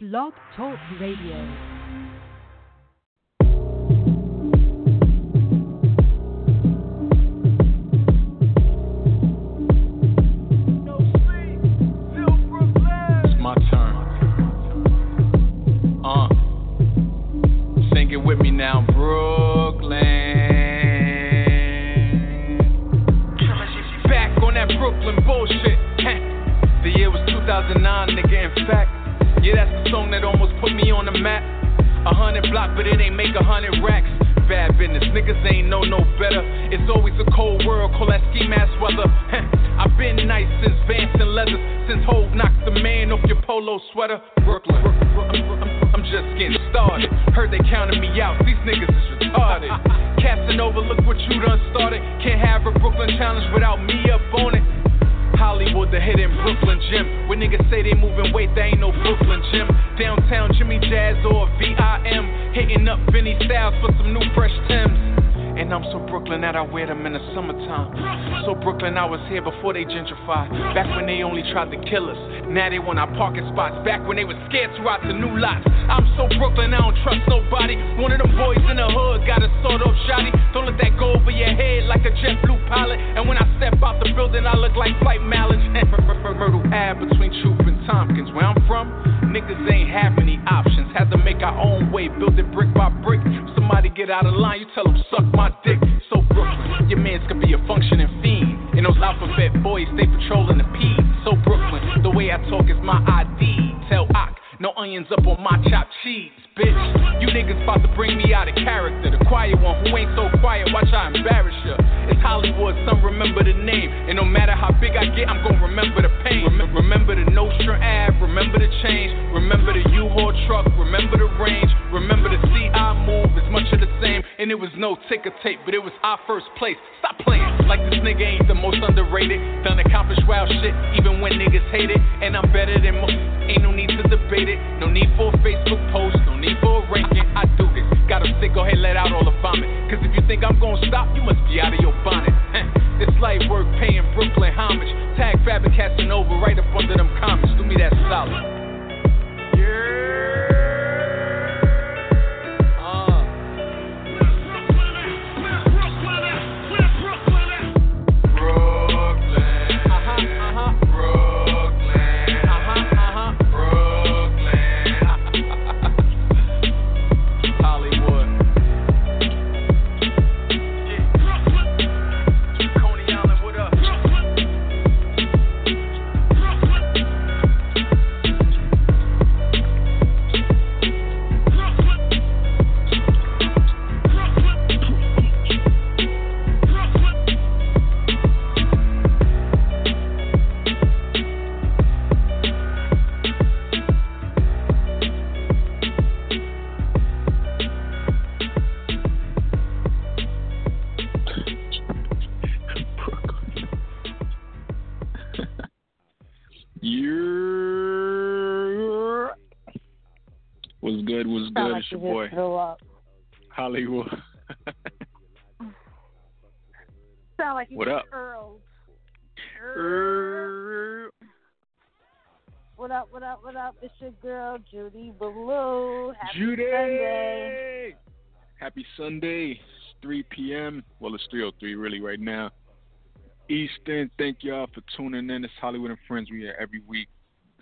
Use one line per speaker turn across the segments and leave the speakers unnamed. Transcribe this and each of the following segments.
Blog Talk Radio.
It's my turn. Uh, with me now, Brooklyn. Back on that Brooklyn bullshit. The year was 2009, nigga. In fact, song that almost put me on the map. A hundred block, but it ain't make a hundred racks. Bad business, niggas ain't know no better. It's always a cold world, call that ski mask weather. I've been nice since Vance and Leathers, since Hove knocked the man off your polo sweater. Brooklyn, I'm, just getting started. Heard they counted me out, these niggas is retarded. Casanova, look what you done started. Can't have a Brooklyn challenge without me up on it. Hollywood, the hidden Brooklyn gym. When niggas say they moving weight, they ain't no Brooklyn gym. Downtown Jimmy Jazz or VIM. Hitting up Vinny Styles for some new fresh Tims. And I'm so Brooklyn that I wear them in the summertime. So Brooklyn, I was here before they gentrified. Back when they only tried to kill us. Now they want our parking spots. Back when they was scared to out the new lots. I'm so Brooklyn, I don't trust nobody. One of them boys in the hood got a sawed off shotty. Don't let that go over your head like a JetBlue pilot. And when I step out the building, I look like Flight Malice. Myrtle Ave between Throop and Tompkins. Where I'm from, niggas ain't have many options. Had to make our own way, build it brick by brick. Somebody get out of line, you tell them suck my dick. So Brooklyn, your mans could be a functioning fiend. And those alphabet boys, they patrolling the P's. So Brooklyn, the way I talk is my ID. Tell Ock, no onions up on my chopped cheese, bitch. You niggas about to bring me out of character. The quiet one who ain't so quiet, watch I embarrass ya. It's Hollywood, some remember the name. And no matter how big I get, I'm gonna remember the pain. Rem- remember the Nostrand Ave, remember the change. Remember the U-Haul truck, remember the range. Remember the CI move, it's much of the same. And it was no ticker tape, but it was our first place. Stop playing like this nigga ain't the most underrated. Done accomplished wild shit, even when niggas hate it. And I'm better than most, ain't no need to debate it. No need for a Facebook post, no stop, you must be out of your bonnet. This light work paying Brooklyn homage. Tag Fabric Casanova right up under them comments. Do me that solid.
Boy
up.
Holliewood.
Sound like you
What up?
Earled.
Er,
What up? What up? What up? It's your girl Judy Blu. Happy
Judy.
Sunday.
Happy Sunday. It's 3 p.m. Well, it's 3:03 really right now. Eastern. Thank y'all for tuning in. It's Holliewood and Friends. We are every week,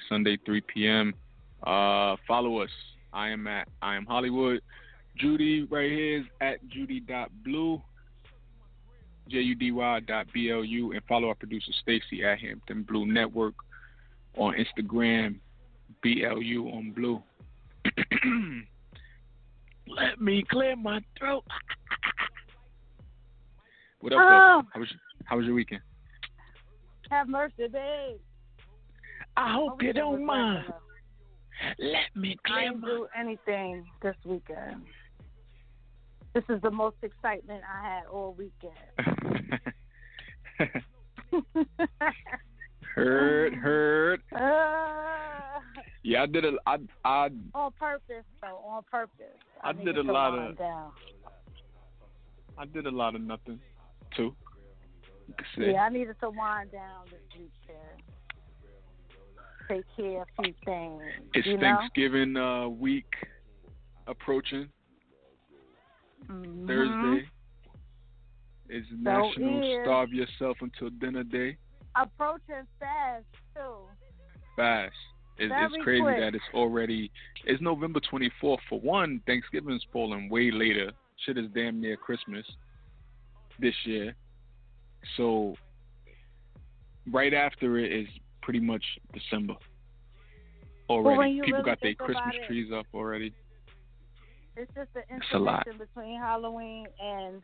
Sunday 3 p.m. Uh, follow us. I am at I am Holliewood. Judy right here is at judy.blu. J-U-D-Y dot B-L-U and follow our producer Stacy at Hampton Blue Network on Instagram, B-L-U on Blue. Let me clear my throat. What up,
Oh.
How was, how was your weekend?
Have mercy, babe.
I hope you don't mind. Let me
I
clear
didn't
my
do anything this weekend. This is the most excitement I had all weekend.
heard, heard.
Uh,
Yeah, I did a, I, I,
on purpose, though. On purpose.
I did a lot of-
Down.
I did a lot of nothing too. You could say.
Yeah, I needed to wind down this weekend. Take care of a few things.
It's
you know?
Thanksgiving uh, week approaching.
Mhm.
Thursday. It's National
is.
Starve Yourself Until Dinner Day.
Approaching fast too.
Fast. It's, it's crazy
quick.
that it's already it's November 24th. For one, Thanksgiving's falling way later. Shit is damn near Christmas this year. So right after it is pretty much December. Already, people
really
got their Christmas
it-
trees up already.
It's just the
lot.
between Halloween and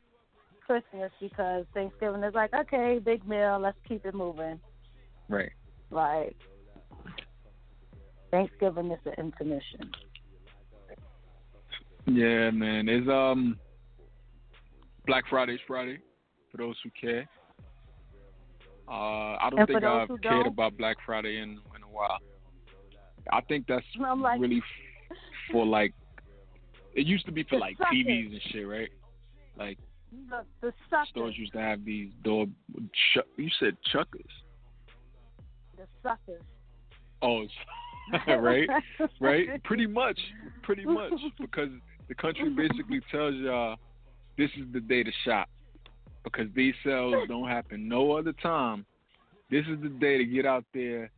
Christmas because Thanksgiving is like, okay, big meal, let's keep it moving.
Right.
Like Thanksgiving is the intermission.
Yeah, man. It's um Black Friday's Friday for those who care. Uh, I don't
And
think I've cared about Black Friday in in a while. I think that's
like,
really for like it used to be for like
suckers.
TVs and shit, right? Like
the, the suckers,
stores used to have these door. Ch- you said chuckers.
the suckers.
Oh, right, right. Pretty much, pretty much, because the country basically tells y'all this is the day to shop because these sales don't happen no other time. This is the day to get out there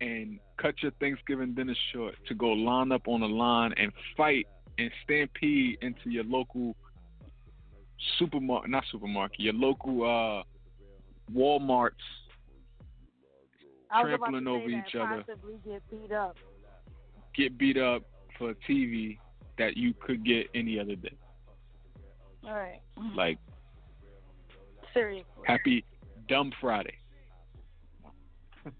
and cut your Thanksgiving dinner short to go line up on the line and fight and stampede into your local supermarket, not supermarket, your local uh Walmarts
I was about
trampling over each other.
Get beat up.
get beat up for a TV that you could get any other day.
All right.
Like
Seriously.
happy dumb Friday.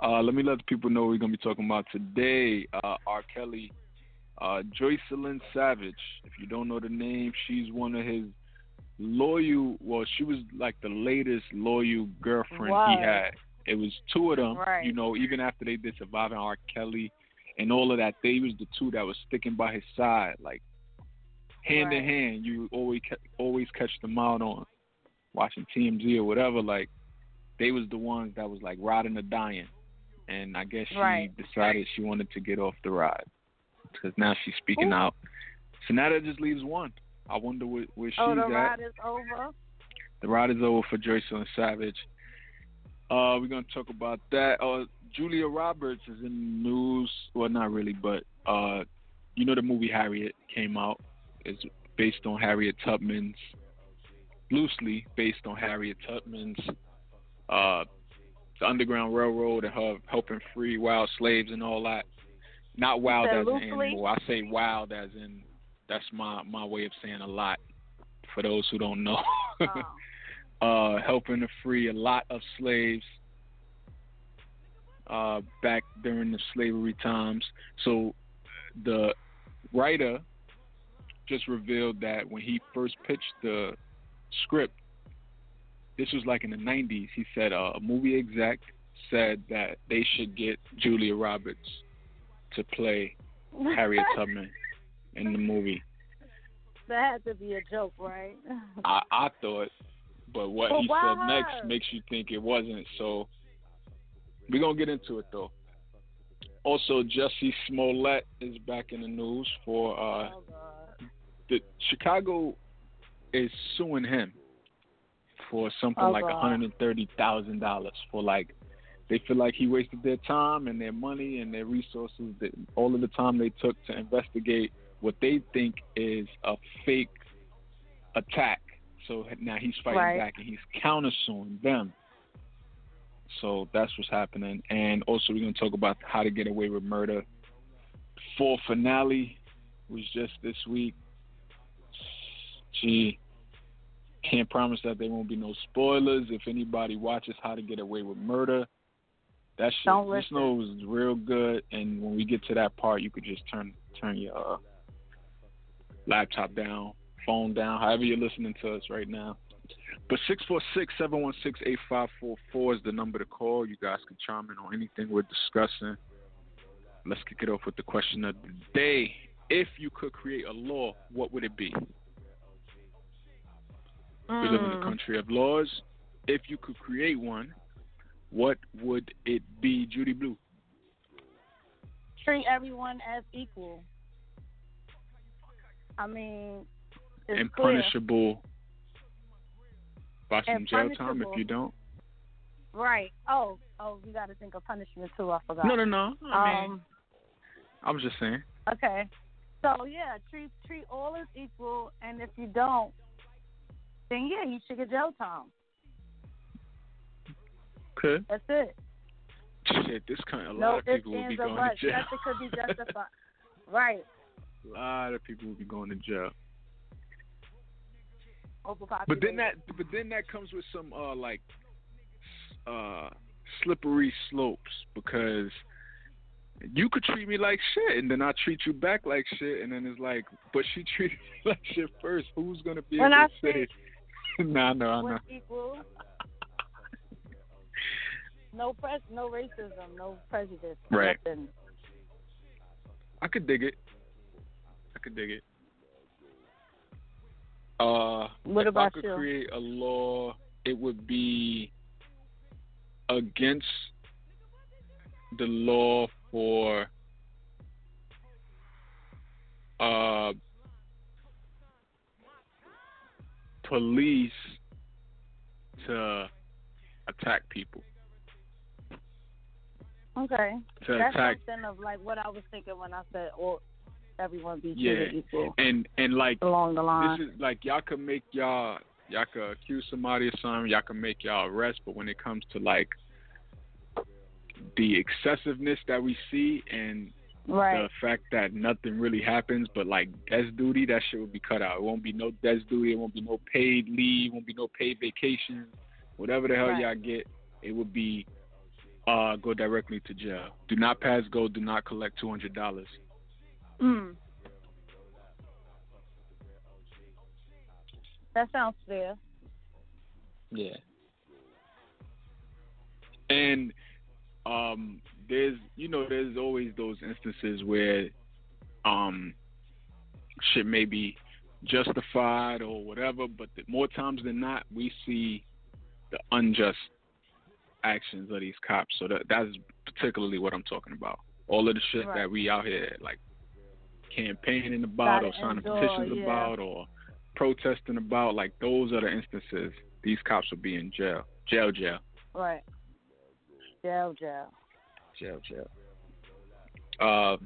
Uh, let me let the people know what we're gonna be talking about today. Uh, R. Kelly, uh, Joycelyn Savage. If you don't know the name, she's one of his loyal. Well, she was like the latest loyal girlfriend he had. It was two of them.
Right.
You know, even after they did Surviving R. Kelly and all of that, they was the two that was sticking by his side, like hand in hand. You always always catch them out on watching TMZ or whatever. Like they was the ones that was like riding or dying, and I guess she
Right.
decided she wanted to get off the ride because now she's speaking
Ooh.
out. So now that just leaves one. I wonder where, where she's
Oh, the
at.
ride is over.
The ride is over for Joycelyn Savage. Uh, we're gonna talk about that. Uh, Julia Roberts is in the news. Well, not really, but uh, you know the movie Harriet came out. It's based on Harriet Tubman's, loosely based on Harriet Tubman's, uh, the Underground Railroad and her helping free wild slaves and all that. Not wild as in
loosely?
animal. I say wild as in that's my my way of saying a lot. For those who don't know.
Oh.
uh, helping to free a lot of slaves uh, back during the slavery times. So the writer just revealed that when he first pitched the script, this was like in the 90s. He said uh, a movie exec said that they should get Julia Roberts to play Harriet Tubman in the movie.
that had to be a joke, right?
I, I thought, but what
But
he
why
said next makes you think it wasn't. So we're gonna get into it though. Also, Jussie Smollett is back in the news for uh,
oh
the Chicago is suing him for something
Oh,
like one hundred and thirty thousand dollars for like they feel like he wasted their time and their money and their resources, that all of the time they took to investigate what they think is a fake attack. So now he's fighting
Right.
back and he's countersuing them. So that's what's happening. And also we're gonna talk about how to get away with murder. Full finale was just this week. Gee, can't promise that there won't be no spoilers. If anybody watches How to Get Away with Murder, that shit
Don't
this
listen.
know was real good. And when we get to that part, you could just turn turn your uh, laptop down, phone down, however you're listening to us right now. But 646-716-8544 is the number to call. You guys can chime in on anything we're discussing. Let's kick it off with the question of the day. If you could create a law, what would it be? We live in a
Mm.
country of laws. If you could create one, what would it be, Judy Blu?
treat everyone as equal. I mean, it's
and
clear.
punishable by some
And
jail time if you don't.
Right. Oh, oh, you got to think of punishment too. I forgot.
No, no, no. I mean,
Um.
I was just saying.
Okay. So yeah, treat treat all as equal, and if you don't, then yeah, you should get jail time.
Okay.
That's it.
Shit, this kind of a
No
lot of people will be going to jail.
Nothing could be justified. right.
A lot of people will be going to jail. But then that, but then that comes with some uh like, uh, slippery slopes because you could treat me like shit, and then I treat you back like shit, and then it's like, but she treated me like shit first. Who's gonna be
When
able
I
to say? nah, no, I know.
equal. No pres, no racism, no prejudice.
Right.
Nothing.
I could dig it. I could dig it. Uh,
What
if
about
I could
you?
create a law, it would be against the law for uh, police to attack people.
Okay.
To
That's
attack
something of like what I was thinking when I said, "Or everyone be
Yeah.
treated equal."
and and like
Along the line.
this is like y'all can make y'all y'all can accuse somebody of something, y'all can make y'all arrest, but when it comes to like the excessiveness that we see and
right.
the fact that nothing really happens but like desk duty, that shit would be cut out. It won't be no desk duty, it won't be no paid leave, won't be no paid vacation, whatever the hell
Right.
y'all get, it would be uh go directly to jail. Do not pass go, do not collect two hundred dollars.
Mm. That sounds fair.
Yeah. And um there's you know there's always those instances where um shit may be justified or whatever, but the, more times than not we see the unjust actions of these cops. So that that's particularly what I'm talking about. All of the shit
Right.
that we out here like campaigning about or
Gotta
signing petitions
yeah.
about or protesting about, like those are the instances these cops will be in jail. Jail, jail.
Right. Jail, jail.
Jail, jail. Uh,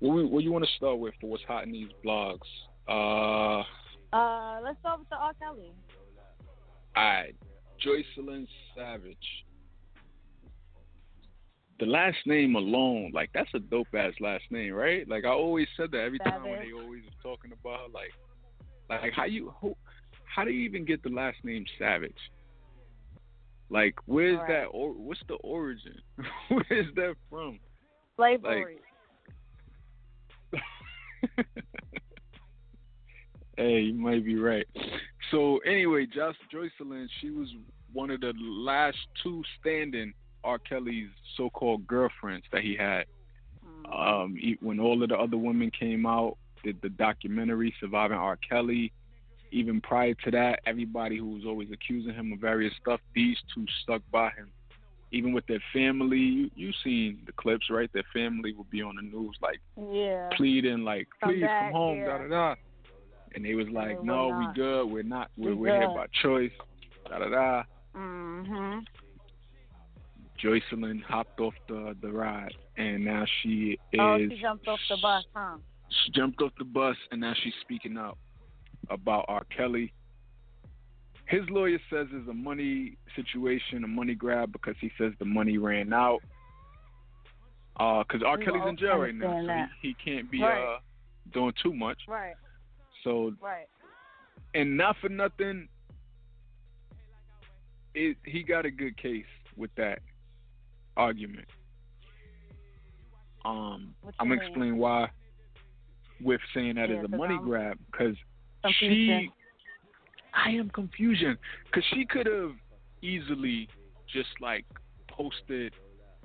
what, we, what you want to start with for what's hot in these blogs? Uh,
Uh, let's start with the R. Kelly.
alright. Joycelyn Savage. The last name alone, like that's a dope ass last name, right? Like I always said that every time when they always talking about her, like, like how you who, how do you even get the last name Savage? Like, where's
Right.
that? Or what's the origin? Where's that from?
Slavery.
hey, you might be right. So anyway, Josh Joycelyn, she was one of the last two standing R. Kelly's so-called girlfriends that he had.
Mm.
Um, e- when all of the other women came out, did the documentary "Surviving R. Kelly." Even prior to that, everybody who was always accusing him of various stuff, these two stuck by him. Even with their family, you you seen the clips, right? Their family would be on the news like
yeah.
pleading like,
Come
please
back,
come home,
yeah.
da da da. And they was like,
we're
no, we good. We're not. We're,
We
we're here by choice. Da da da.
Mhm.
Joycelyn hopped off the the ride, and now she is.
Oh, she jumped off the bus, huh?
She jumped off the bus, and now she's speaking out about R. Kelly. His lawyer says it's a money situation, a money grab, because he says the money ran out. Uh, because R.
We
Kelly's in jail right now, so he, he can't be
Right.
uh doing too much.
Right.
So
Right.
and not for nothing, it he got a good case with that argument. Um, I'm gonna explain why. With saying that
Yeah,
is a money
I'm
grab, because
Confusion.
she, I am confusion, because she could have easily just like posted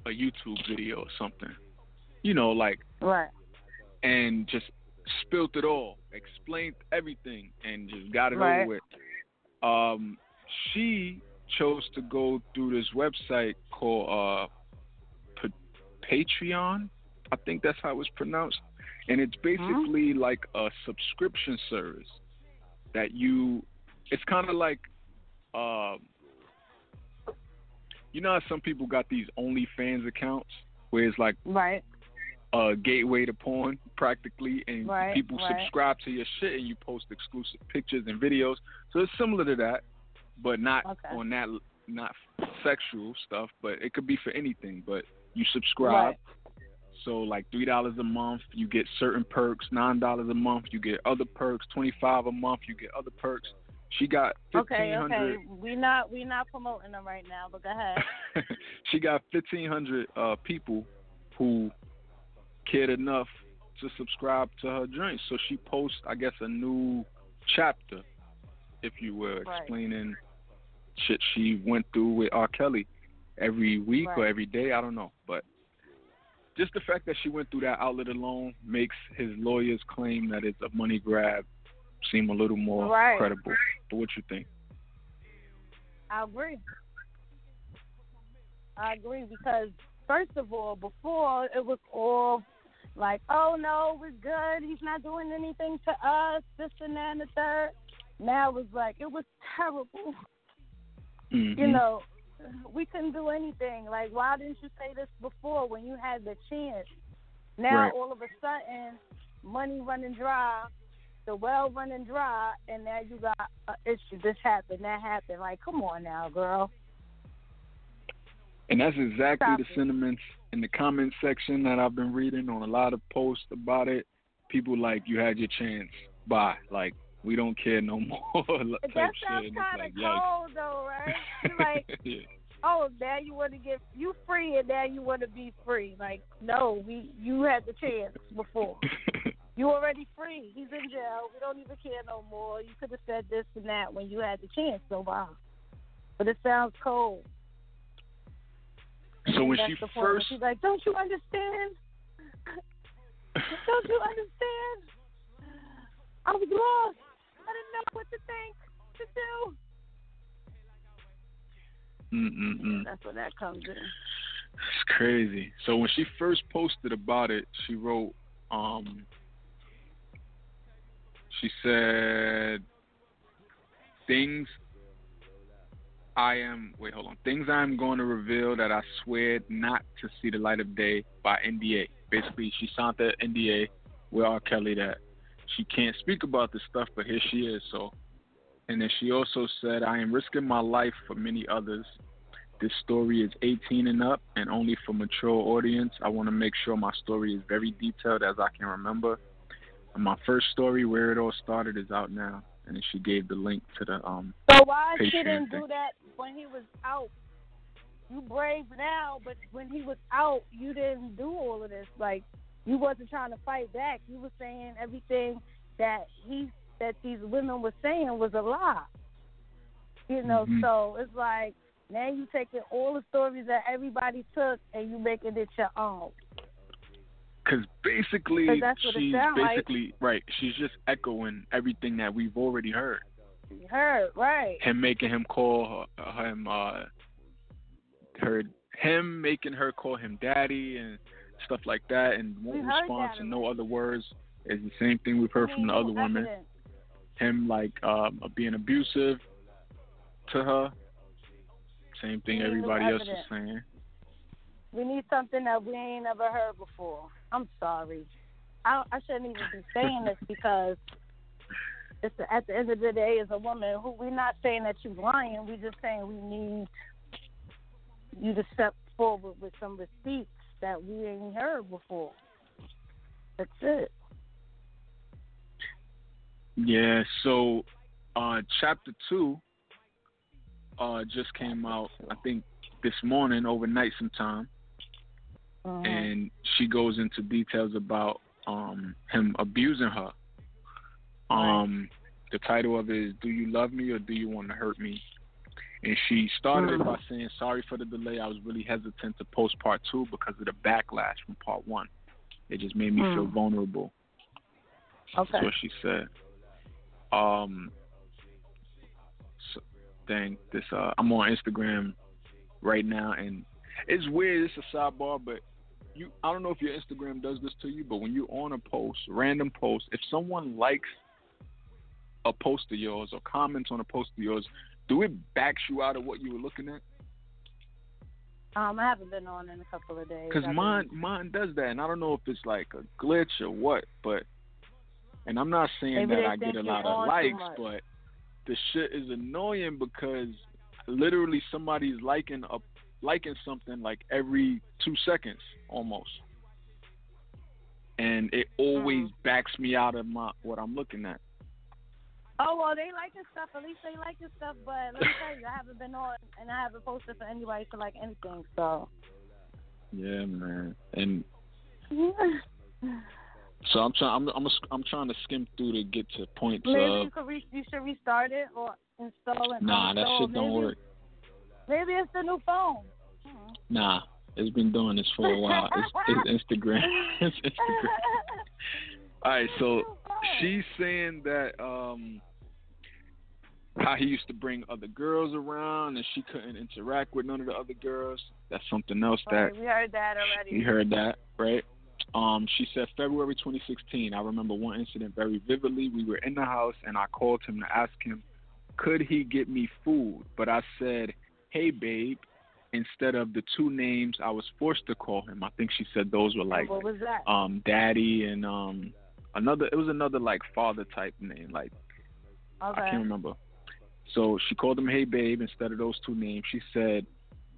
a YouTube video or something, you know, like
Right.
and just spilt it all, explained everything, and just got it
Right.
over with. Um, she chose to go through this website called uh, Pa- Patreon, I think that's how it's pronounced, and it's basically
Mm-hmm.
like a subscription service that you. It's kind of like, uh, you know how some people got these OnlyFans accounts where it's like
Right.
a gateway to porn practically, and
Right,
people
right.
subscribe to your shit and you post exclusive pictures and videos. So it's similar to that, but not
Okay.
on that not sexual stuff, but it could be for anything. But you subscribe.
Right.
So like three dollars a month, you get certain perks. Nine dollars a month, you get other perks. Twenty five a month, you get other perks. She got fifteen
Okay,
hundred.
okay. We not we not promoting them right now, but go ahead.
she got fifteen hundred uh, people who cared enough to subscribe to her joint. So she posts, I guess, a new chapter, if you will,
Right.
explaining shit she went through with R. Kelly every week or every day. I don't know, but just the fact that she went through that outlet alone makes his lawyer's claim that it's a money grab seem a little more
Right.
credible. But what you think?
I agree. I agree because first of all, before it was all like, oh no, we're good. He's not doing anything to us. This and that and the third. Now it was like it was terrible. You
Mhm.
know, we couldn't do anything. Like, why didn't you say this before when you had the chance? Now
Right.
all of a sudden, money running dry, the well running dry, and now you got an issue. This happened, that happened. Like, come on now, girl.
And that's exactly
Stop
the
it.
sentiments in the comment section that I've been reading on a lot of posts about it. People like you had your chance. Bye. Like we don't care no more.
that sounds kind
like,
of
yikes.
cold, though, right? Like,
yeah.
oh, now you want to get you free, and now you want to be free. Like, no, we you had the chance before. You already free. He's in jail. We don't even care no more. You could have said this and that when you had the chance. So wow. But it sounds cold.
so when she
point.
First
she's like, "Don't you understand? Don't you understand? I was lost. I didn't know what to think, to do."
Mm-mm-mm.
That's where that comes in.
It's crazy. So when she first posted about it, she wrote, um, she said, things I am, wait, hold on. Things I am going to reveal that I swear not to see the light of day by NDA. Basically, she signed the NDA with R. Kelly that she can't speak about this stuff, but here she is. So, and then she also said, I am risking my life for many others. This story is 18 and up and only for mature audience. I want to make sure my story is very detailed as I can remember. And my first story, where it all started, is out now. And then she gave the link to the um.
So why she
Patreon
didn't
thing.
do that when he was out? You brave now, but when he was out, you didn't do all of this. Like you wasn't trying to fight back. You were saying everything that he that these women were saying was a lie. You know,
Mhm.
so it's like now you taking all the stories that everybody took and you making it your own.
Because basically,
'Cause that's what it
she's
sound like.
basically right. She's just echoing everything that we've already heard.
Heard right?
Him making him call her, him, uh, her, him making her call him daddy and stuff like that, and
We
won't
heard
respond
that
to no other words. Is the same thing we've heard from the other women.
evidence.
Him like um, being abusive to her. Same thing
We need no
everybody else is saying.
We need something that we ain't never heard before. I'm sorry. I I shouldn't even be saying this because it's at the end of the day, as a woman, who we're not saying that you're lying. We're just saying we need you to step forward with some receipts that we ain't heard before. That's it.
Yeah, so uh chapter two uh just came out I think this morning, overnight sometime,
Mhm.
and she goes into details about um him abusing her. Um the title of it is Do You Love Me or Do You Want to Hurt Me? And she started it by saying, Sorry for the delay. I was really hesitant to post part two because of the backlash from part one. It just made me feel
Mm.
vulnerable.
Okay.
That's what she said. Um, so, dang, this uh, I'm on Instagram right now, and it's weird. It's a sidebar, but you I don't know if your Instagram does this to you, but when you're on a post, random post, if someone likes a post of yours or comments on a post of yours, do it backs you out of what you were looking at?
Um, I haven't been on in a couple of days.
Because
I've
mine mine does that, and I don't know if it's like a glitch or what, but and I'm not saying that I get a lot of likes, but the shit is annoying because literally somebody's liking a liking something like every two seconds almost, and it always
Mm.
backs me out of my what I'm looking at.
Oh well, they like liking stuff. At least they like liking stuff. But let me tell you, I haven't been on and I haven't posted for anybody to like anything. So.
Yeah, man, and so I'm trying. I'm I'm, I'm trying to skim through to get to points
Maybe
of.
you could re- you should restart it or install it.
Nah, that shit don't
maybe,
work.
Maybe it's the new phone. Hmm.
Nah, it's been doing this for a while. It's, it's Instagram. it's Instagram. All right, so she's saying that um how he used to bring other girls around and she couldn't interact with none of the other girls. That's something else that
Right, we heard that already.
you heard that, right? Um, she said February 2016. I remember one incident very vividly. We were in the house and I called him to ask him, could he get me food? But I said, hey, babe, instead of the two names I was forced to call him. I think she said those were like
what was that?
um daddy and um another it was another like father type name like
okay.
I can't remember. So she called him Hey Babe instead of those two names. She said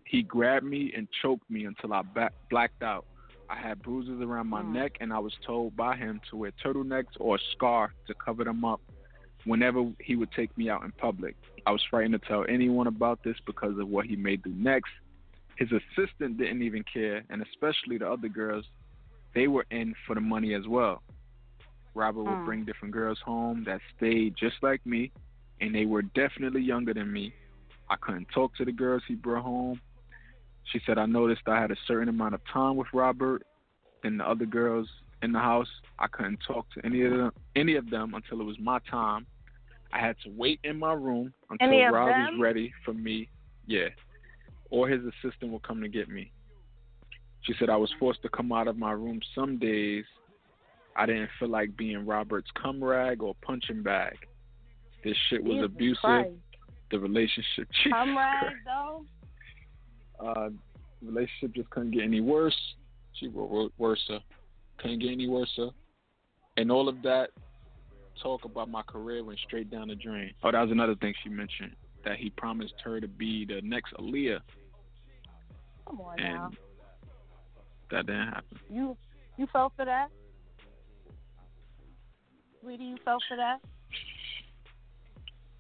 he grabbed me and choked me until I ba- blacked out. I had bruises around my
Hmm.
neck, and I was told by him to wear turtlenecks or a scarf to cover them up whenever he would take me out in public. I was frightened to tell anyone about this because of what he may do next. His assistant didn't even care, and especially the other girls, they were in for the money as well. Robert would
Hmm.
bring different girls home that stayed just like me, and they were definitely younger than me. I couldn't talk to the girls he brought home. She said I noticed I had a certain amount of time with Robert and the other girls in the house. I couldn't talk to any of them, any of them until it was my time. I had to wait in my room until Rob was ready for me. Yeah, or his assistant will come to get me. She said I was forced to come out of my room some days. I didn't feel like being Robert's cum rag or punching bag. This shit was
Jesus
abusive.
Christ.
The relationship, Jesus
Comrade,
Christ.
though.
Uh, relationship just couldn't get any worse. She wrote worse. Couldn't get any worse. And all of that talk about my career went straight down the drain. Oh, that was another thing she mentioned that he promised her to be the next Aaliyah,
Come on now.
and that didn't happen.
You you fell for that? Sweetie, you fell for that?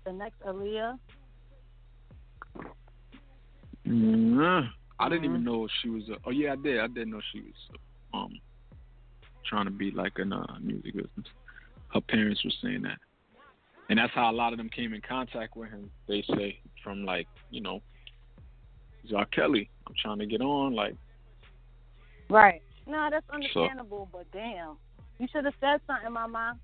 The next Aaliyah?
mm I didn't even
Mhm.
know she was. A, oh yeah, I did. I didn't know she was um trying to be like in uh, music business. Her parents were saying that, and that's how a lot of them came in contact with him. They say from like you know, he's R. Kelly. I'm trying to get on. Like
Right. No, that's understandable, but damn. You should have said something, Mama.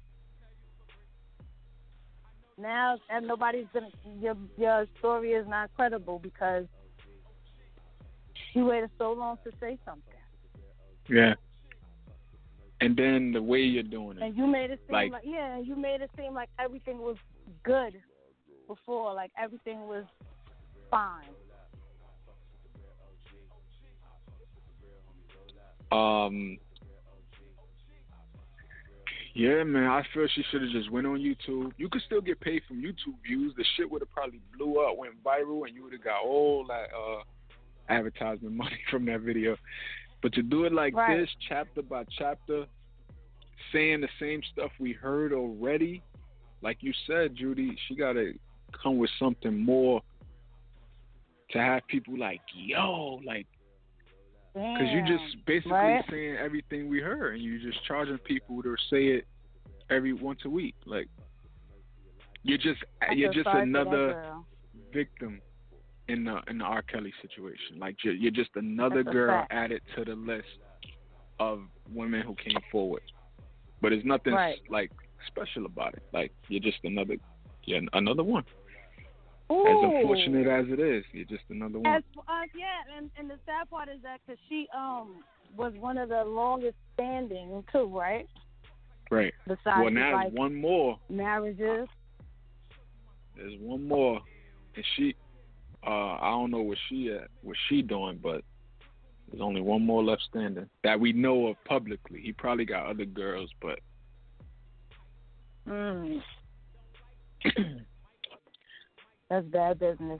Now, and nobody's gonna. Your your story is not credible because you waited so long to say something,
yeah. And then the way you're doing it,
and you made it seem
Like-
like, yeah, you made it seem like everything was good before, like everything was fine.
Um. Yeah, man. I feel she should have just went on YouTube. You could still get paid from YouTube views. The shit would have probably blew up, went viral, and you would have got all that uh advertisement money from that video. But to do it like
Right.
this, chapter by chapter, saying the same stuff we heard already, like you said, Judy, she gotta come with something more to have people like, yo, like because
you're
just basically
right?
saying everything we heard, and you're just charging people to say it every once a week. Like you're just
I
you're just
sorry for that
another victim in the in the R. Kelly situation. Like you're, you're just another
That's
girl added to the list of women who came forward. But there's nothing
Right.
like special about it. Like you're just another, yeah, another one. As unfortunate as it is, you're just another one.
As uh, yeah, and and the sad part is that because she um was one of the longest standing too, right?
Right.
Besides
well, now
like
one more.
marriages.
There's one more, and she, uh, I don't know what she at, what she doing, but there's only one more left standing that we know of publicly. He probably got other girls, but
Mm. That's bad business.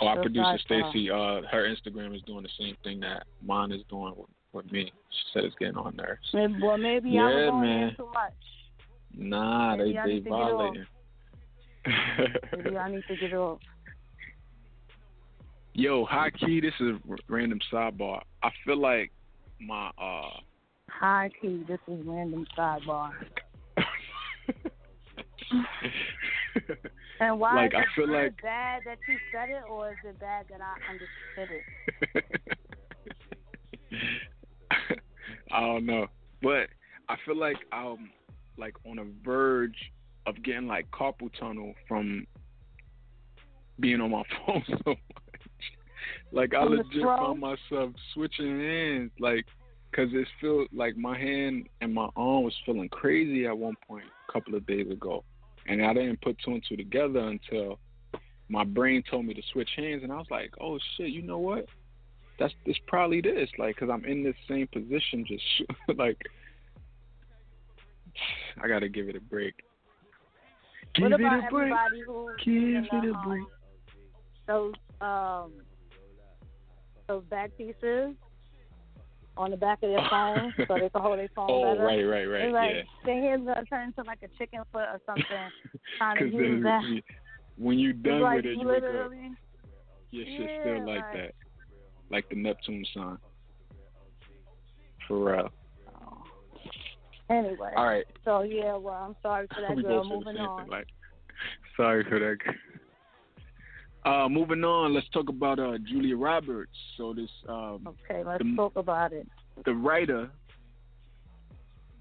oh, our producer. Stacy, uh, her Instagram is doing the same thing that mine is doing with, with me. She said it's getting on nerves.
Maybe, well, maybe I
Yeah,
was on
man.
too much.
Nah,
Maybe
they they
need to get off.
violating.
Maybe I need to get off.
Yo, high key, this is random sidebar. I feel like my uh
High key, this is random sidebar. And why
Like,
is
I
it,
feel like-
bad that you said it, or is it bad that I understood it?
I don't know, but I feel like I'm like on a verge of getting like carpal tunnel from being on my phone so much. Like I legit found myself switching hands, like, cause it felt like my hand and my arm was feeling crazy at one point a couple of days ago, and I didn't put two and two together until my brain told me to switch hands, and I was like, oh shit, you know what? That's it's probably this, like, cause I'm in this same position, just like, I gotta give it a break. Give
what
it
about
a break.
everybody who
Give it a break.
those um those back pieces on the back of their phone so they can hold their phone
Oh,
better?
right, right, right,
It's like
yeah.
their hands gonna turn into like a chicken foot or something. trying to use that.
when
you're
done
like
with it, you wake up, your shit's
Yeah,
still like
like-
that, like the Neptune sign. For real.
Oh. Anyway,
All right,
so yeah, well, I'm sorry for that
we
girl.
both said the
Moving on.
thing. Like, sorry for that. Uh, moving on, let's talk about uh, Julia Roberts. So this um,
Okay, let's
the-
talk about it.
the writer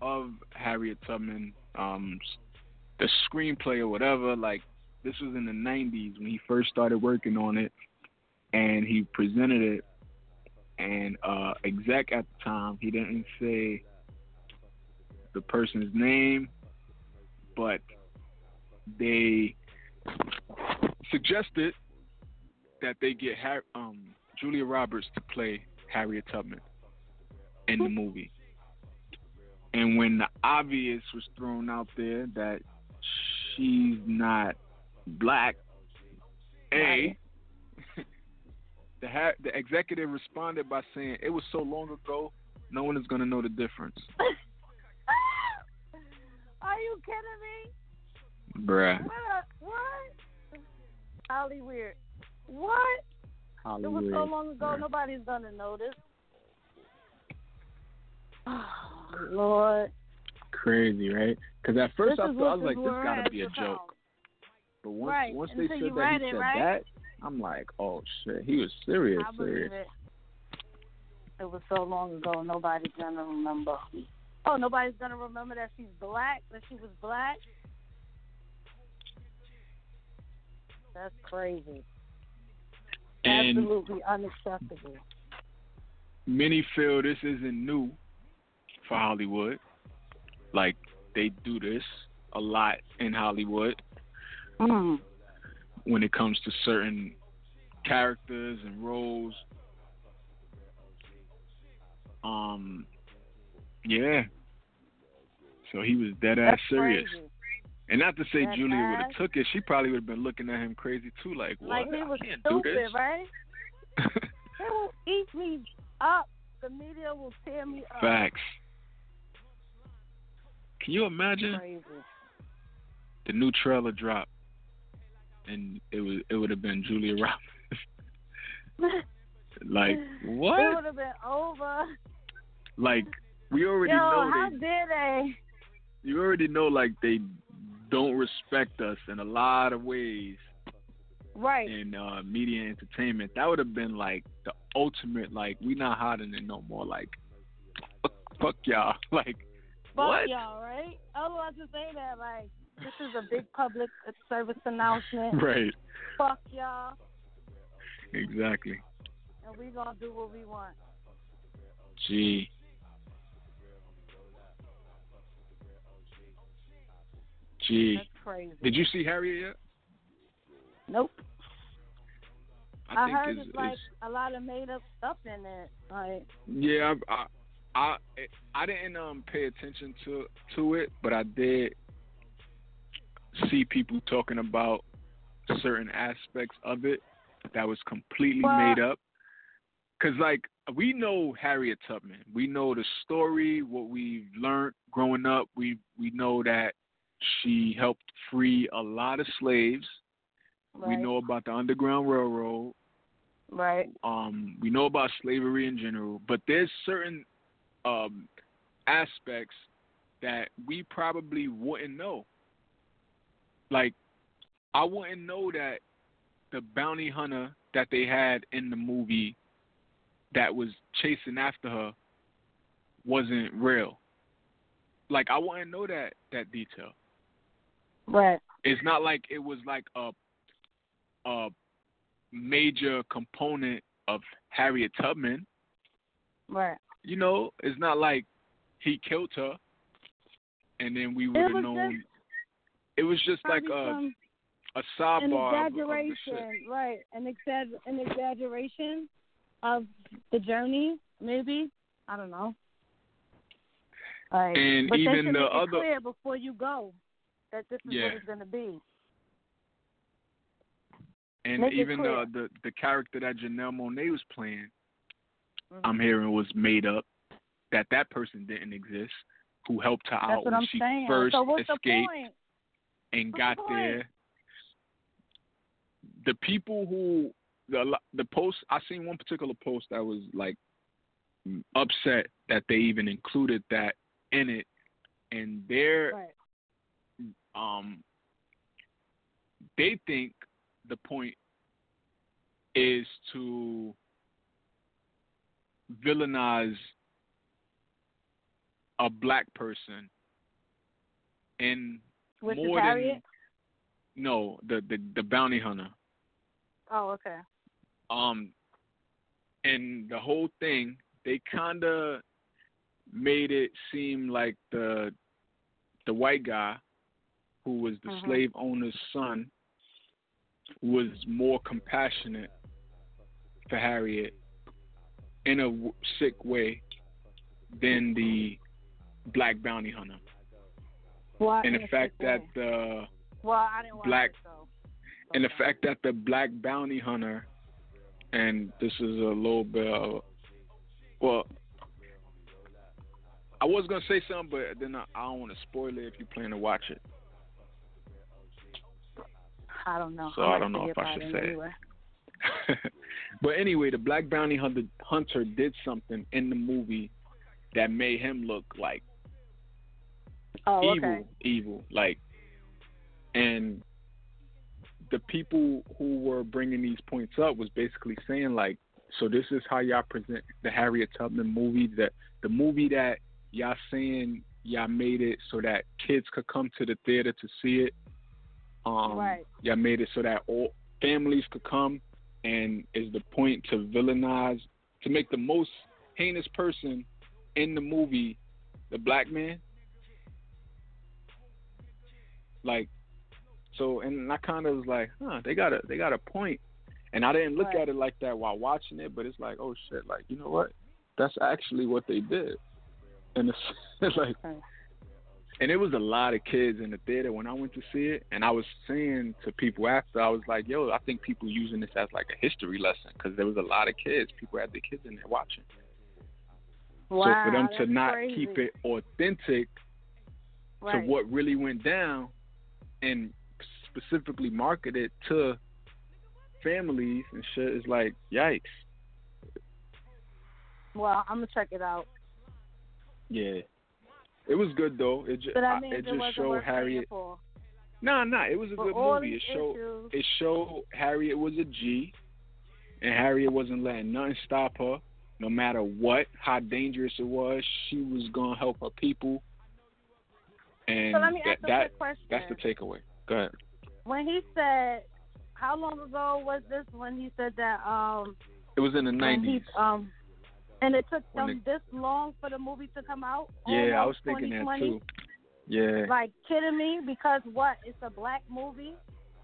of Harriet Tubman, um, the screenplay or whatever, like this was in the '90s when he first started working on it, and he presented it. And uh, exec at the time, he didn't say the person's name, but they suggested that they get Har- um, Julia Roberts to play Harriet Tubman in the movie. And when the obvious was thrown out there that she's not black, a the ha- the executive responded by saying it was so long ago, no one is gonna know the difference,
Are you kidding me?
bruh.
What? A, what? Holly weird. What? It was so long ago. Nobody's gonna notice. Oh, Lord.
Crazy, right? Because at first I thought I was like,
this
gotta be a joke. But once
Right,
once they
until
said
you
that he
it,
said
right?
that, I'm like, oh shit, he was serious,
I
serious.
it. It was so long ago. Nobody's gonna remember. Oh, nobody's gonna remember that she's black. That she was black. That's crazy.
And
Absolutely unacceptable.
many feel this isn't new for Hollywood. Like they do this a lot in Hollywood
Mm.
when it comes to certain characters and roles. Um, yeah. So he was dead ass serious.
crazy.
And not to say
Dead
Julia would have took it, she probably would have been looking at him crazy too. Like, what?
Like he was
I can't do
stupid, right? They will eat me up. The media will tear me up.
Facts. Can you imagine
Crazy.
the new trailer drop, and it was it would have been Julia Roberts? like what?
It would have been over.
Like we already
Yo,
know
how
they.
dare they?
You already know like they don't respect us in a lot of ways
Right.
in uh, media and entertainment. That would have been like the ultimate. Like we not hiding it no more. Like fuck, fuck y'all. Like
Fuck
what?
y'all, right? I was about to say that. Like, this is a big public service announcement.
Right.
Fuck y'all,
Exactly.
and we gonna do what we want.
G. G.
That's crazy.
Did you see Harriet yet?
Nope. I,
think
heard
it's,
it's like
it's
a lot of made up stuff in it. Like
yeah. I, I I I didn't um pay attention to to it, but I did see people talking about certain aspects of it that was completely
Well-
made up. Cause like we know Harriet Tubman, we know the story, what we've learned growing up. We we know that she helped free a lot of slaves.
right,
We know about the Underground Railroad.
right,
Um, we know about slavery in general, but there's certain um, aspects that we probably wouldn't know. Like, I wouldn't know that the bounty hunter that they had in the movie that was chasing after her wasn't real. Like, I wouldn't know that that detail.
Right.
It's not like it was like a a major component of Harriet Tubman.
Right.
You know, it's not like he killed her, and then we would have known.
just
it was just like a a
an
sidebar of,
exaggeration, right? An exa- an exaggeration of the journey, maybe. I don't know. Like,
And
but
even the other-
clear before you go that this is
Yeah.
what it's going to be.
And
Make
even
clear.
the, the character that Janelle Monáe was playing,
Mhm.
I'm hearing was made up. That that person didn't exist, who helped her
That's
out when
I'm
she
saying.
first
so
escaped and
What's
got
the
there. The people who the the post I seen one particular post that was like upset that they even included that in it, and they're
Right.
Um they think the point is to villainize a black person and
Which
more than no the, the the bounty hunter
Oh, okay.
um and the whole thing they kind of made it seem like the the white guy who was the
Mhm.
slave owner's son was more compassionate for Harriet in a w- sick way than the black bounty hunter
Well,
and
in
the fact that the
well, I didn't watch
black-
it, so.
and the fact that the black bounty hunter, and this is a little bit, of, well, I was gonna say something, but then I, I don't want to spoil it if you plan to watch it.
I don't know.
So
I,
I don't know if I should say it. but anyway, the black bounty hunter, hunter did something in the movie that made him look like
Oh,
evil,
okay.
evil, like, and the people who were bringing these points up was basically saying like, so this is how y'all present the Harriet Tubman movie, that the movie that y'all saying y'all made it so that kids could come to the theater to see it. Um,
Right.
Y'all made it so that all families could come, and is the point to villainize, to make the most heinous person in the movie the black man? Like, so, and I kind of was like, huh, they got a they got a point, and I didn't look
Right.
at it like that while watching it, but it's like, oh shit, like you know what? That's actually what they did, and it's, it's like,
Right.
And it was a lot of kids in the theater when I went to see it, and I was saying to people after, I was like, yo, I think people using this as like a history lesson because there was a lot of kids, people had their kids in there watching.
Wow,
so for them to not
crazy.
keep it authentic
right.
to what really went down and specifically market it to families and shit is like yikes.
Well, I'm gonna check it out.
Yeah. It was good though. It just
But that
I, it
it,
just showed Harriet.
for.
Nah, nah, it was a
For
good movie. It showed
issues.
it showed Harriet was a G and Harriet wasn't letting nothing stop her. No matter what, how dangerous it was, she was gonna help her people. And
So let me
that,
ask
that
quick question.
that's the takeaway. Go ahead.
when he said, how long ago was this when he said that? Um,
It was in the nineties.
um, And it took them this long for the movie to come out.
Yeah, I was thinking that too. Yeah.
Like kidding me? Because what? It's a black movie,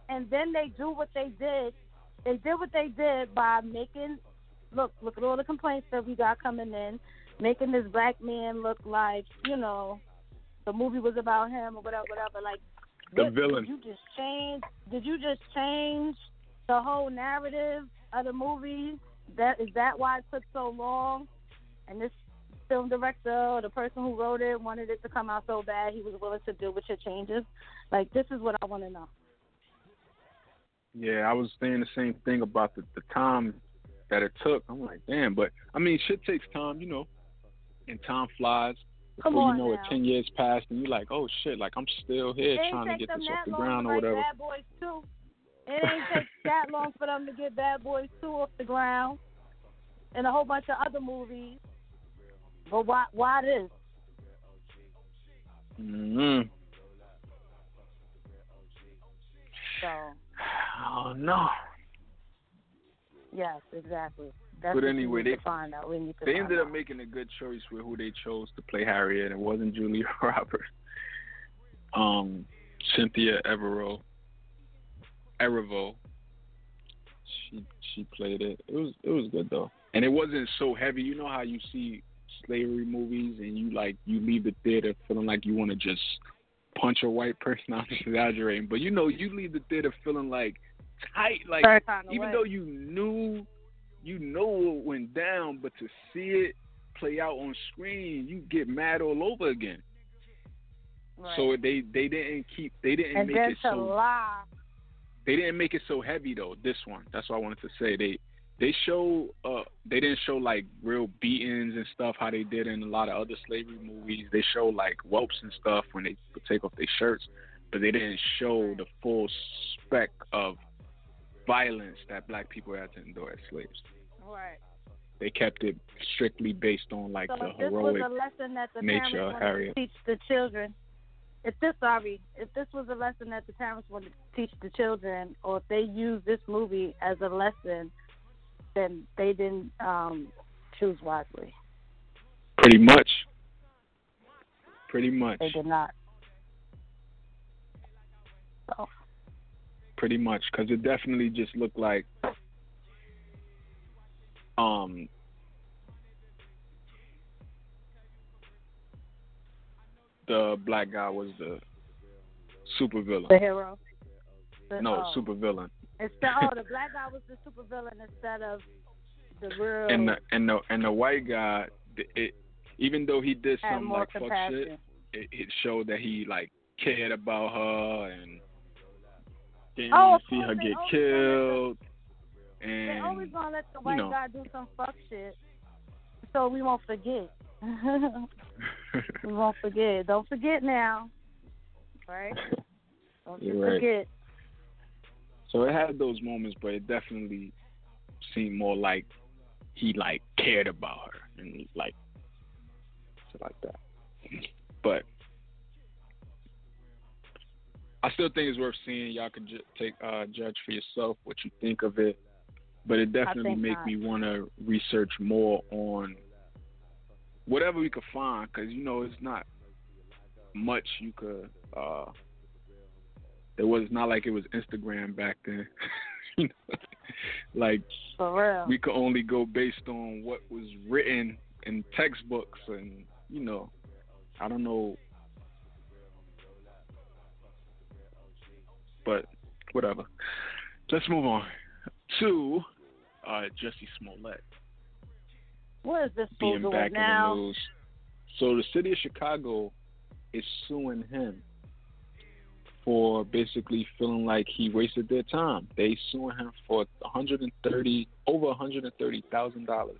and then they do what they did. They did what they did by making look look at all the complaints that we got coming in, making this black man look like you know the movie was about him or whatever whatever. Like
The
what-
villain.
Did you just change? Did you just change the whole narrative of the movie? That is that why it took so long? And this film director or the person who wrote it wanted it to come out so bad he was willing to deal with your changes. Like this is what I want to know.
Yeah, I was saying the same thing about the, the time that it took. I'm like, damn, but I mean, shit takes time, you know, and time flies. Before you know
now.
it, ten years passed, and you're like, oh shit, like I'm still here
it
trying to get this off the ground or whatever.
Bad Boys Two. It ain't take that long for them to get Bad Boys Two off the ground, and a whole bunch of other movies. But why? Why this?
Mm-hmm.
So
Oh no.
yes, exactly. That's
But anyway, they-
find out. We need to
They
find
ended up
out.
making a good choice with who they chose to play Harriet. It wasn't Julia Roberts. Um, Cynthia Evero. Erivo. She she played it. It was it was good though, and it wasn't so heavy. You know how you see slavery movies and you like you leave the theater feeling like you want to just punch a white person. I'm exaggerating, but you know you leave the theater feeling like tight, like
kind of
even
way.
though you knew you know what went down, but to see it play out on screen, you get mad all over again.
Right.
So they they didn't keep they didn't
and
make
then
it
to
so
lie.
They didn't make it so heavy though. This one, that's what I wanted to say. They they show uh they didn't show like real beatings and stuff how they did in a lot of other slavery movies. They show like whelps and stuff when they take off their shirts, but they didn't show the full spec of violence that black people had to endure as slaves.
Right.
They kept it strictly based on like
So
the heroic.
was a lesson that the
nature of Harriet.
to teach the children, if this sorry, if this was a lesson that the parents wanted to teach the children, or if they use this movie as a lesson, then they didn't um, choose wisely.
Pretty much. Pretty much.
They did not. So,
pretty much because it definitely just looked like um the black guy was the super villain
the hero. The,
no
oh,
super villain
Instead, oh, the black guy was the super villain instead of the real.
and the and the and the white guy it, even though he did some like fuck shit it, it showed that he like cared about her and didn't
Oh,
want
of
to see her get killed
They
and
always gonna let the white
know.
guy do some fuck shit, so we won't forget. we won't forget. Don't forget now, right? Don't
right.
forget.
So it had those moments, but it definitely seemed more like he like cared about her and like like that. But I still think it's worth seeing. Y'all can ju- take uh, judge for yourself what you think of it. But it definitely make
not.
me want to research more on whatever we could find, because you know it's not much you could. uh It was not like it was Instagram back then. you know? Like
For real.
we could only go based on what was written in textbooks and you know i don't know but whatever let's move on to uh Jussie Smollett
what is this
being back
now?
in the news so the city of chicago is suing him for basically feeling like he wasted their time. They suing him for 130 over 130 thousand dollars,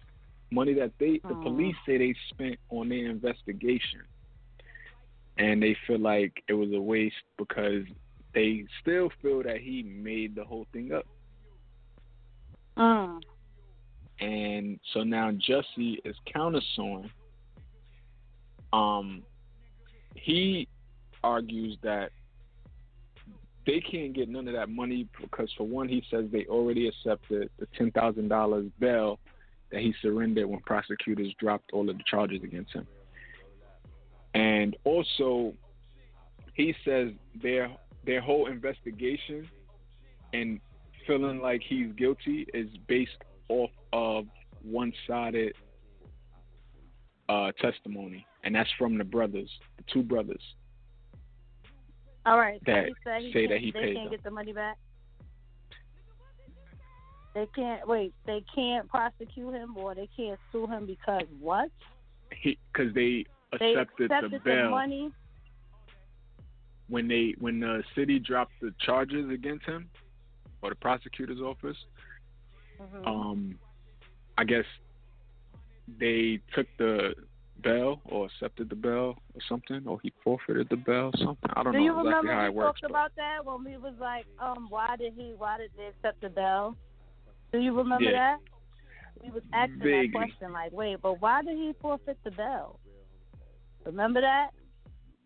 money that they the
Oh.
police say they spent on their investigation, and they feel like it was a waste because they still feel that he made the whole thing up.
Mm.
And so now Jussie is countersuing. Um, he argues that they can't get none of that money because, for one, he says they already accepted the ten thousand dollars bail, that he surrendered when prosecutors dropped all of the charges against him. And also, he says their their whole investigation and feeling like he's guilty is based off of one-sided uh, testimony, and that's from the brothers, the two brothers.
All right. So
that
he said he
say that he
they
paid
can't
them.
get the money back. They can't wait. They can't prosecute him or they can't sue him because what?
Because they
They
accepted,
accepted
the bail
money.
when they when the city dropped the charges against him, or the prosecutor's office.
Mhm.
Um, I guess they took the bail or accepted the bail or something, or he forfeited the bail, something. I don't
Do
know Do
you
exactly
remember
how
we
it works.
talked about that when we was like, um, why did he? Why did they accept the bail? Do you remember
Yeah.
that? We was asking
Vaguely.
that question, like, wait, but why did he forfeit the bail? Remember that?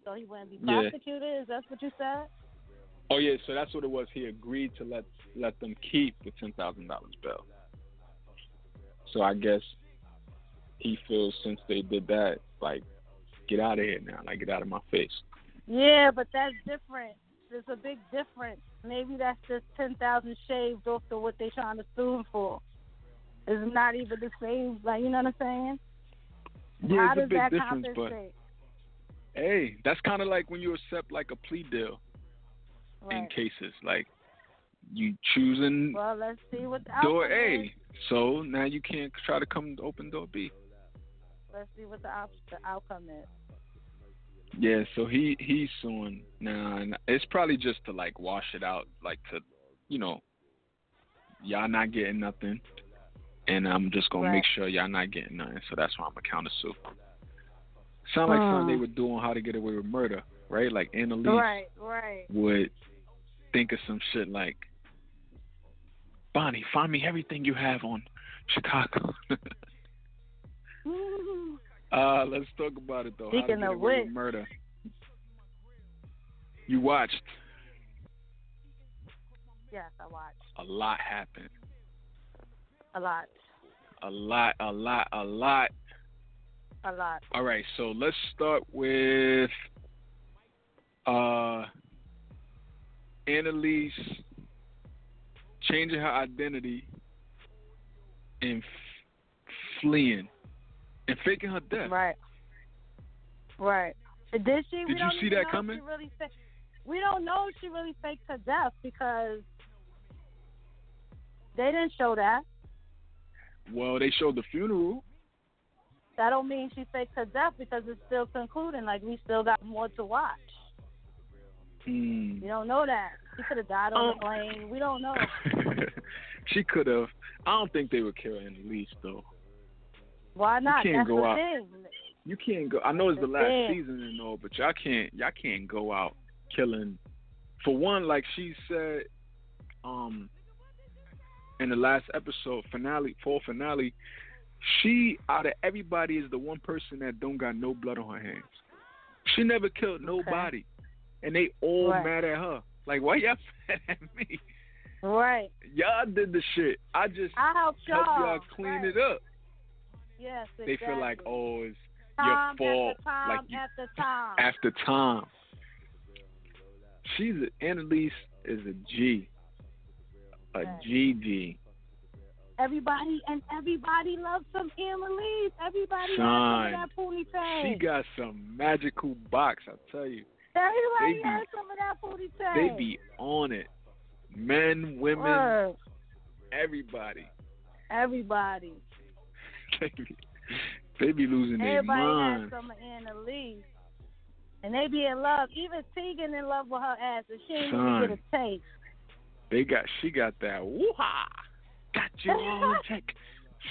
So he wouldn't be
Yeah.
prosecuted. Is that what you said?
Oh yeah, so that's what it was. He agreed to let let them keep the ten thousand dollars bail. So I guess he feels since they did that, like, get out of here now, like get out of my face.
Yeah, but that's different. There's a big difference. Maybe that's just ten thousand shaved off to what they're trying to sue him for. It's not even the same. Like you know what I'm saying?
Yeah,
How
it's a big
that
difference, but hey, that's kind of like when you accept like a plea deal in cases, like you choosing
Well, let's see what the
door
outcome is.
A, so now you can't try to come to open door B.
Let's see what the, op- the outcome is.
Yeah, so he he's suing now, and it's probably just to like wash it out, like to, you know, y'all not getting nothing, and I'm just gonna make sure y'all not getting nothing. So that's why I'm gonna counter sue. Sound like something they
Hmm.
were doing How to Get Away with Murder, right? Like Annalise
Right, right.
would think of some shit like, Bonnie, find me everything you have on Chicago. Uh, let's talk about it though.
Speaking of which-
Murder. You watched.
yes, I watch
A lot happened.
a lot,
A lot, a lot, a lot.
a lot.
All right, so let's start with uh Annalise changing her identity and f- fleeing and faking her death.
Right, right. Did she?
Did you see that coming?
Really fa- we don't know if she really faked her death because they didn't show that.
Well, they showed the funeral.
That don't mean she faked her death because it's still concluding. Like we still got more to watch.
Hmm.
We don't know that. She could have died on
Um,
the plane. We don't know.
she could have. I don't think they would kill Annalise though.
Why not?
You can't
That's
go
the
out.
thing.
You can't go. I know it's the last season and all, but y'all can't. Y'all can't go out killing. For one, like she said, um, in the last episode finale, fall finale, she out of everybody is the one person that don't got no blood on her hands. She never killed nobody, and they all
Right.
mad at her. Like, why y'all mad at me?
Right.
Y'all did the shit. I just
I helped y'all.
helped y'all clean
right.
it up.
Yes,
They feel like, oh, it's
time
your fault.
After time
like you,
after time.
after time. She's a, Annalise is a G, a
Right.
GG.
everybody and everybody loves some Annalise. Everybody
Son,
has some of that poonie tang.
She got some magical box, I tell you.
Everybody
they be-
has some of that booty poonie
They be on it. Men, women,
Word.
everybody.
Everybody.
They be, they be losing their mind.
Everybody has some of Annalise. And they be in love. Even Tegan in love with her ass, and she ain't even get a taste.
They got she got that woo-ha. Got you on check.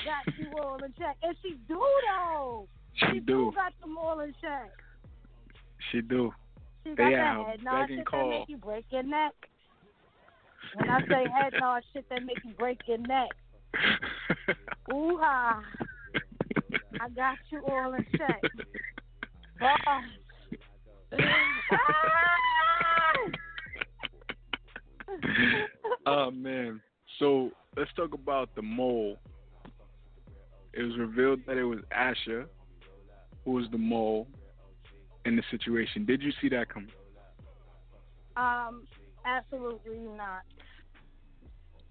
Got you all in check, and she do though.
She do.
got them all in check.
She do. They
got
have
that head nod shit
call.
that make you break your neck. When I say head nod shit that make you break your neck. Ooh ha. I got you all in check. Boss.
oh man. So let's talk about the mole. it was revealed that it was Asher who was the mole in the situation. Did you see that coming?
Um, absolutely not.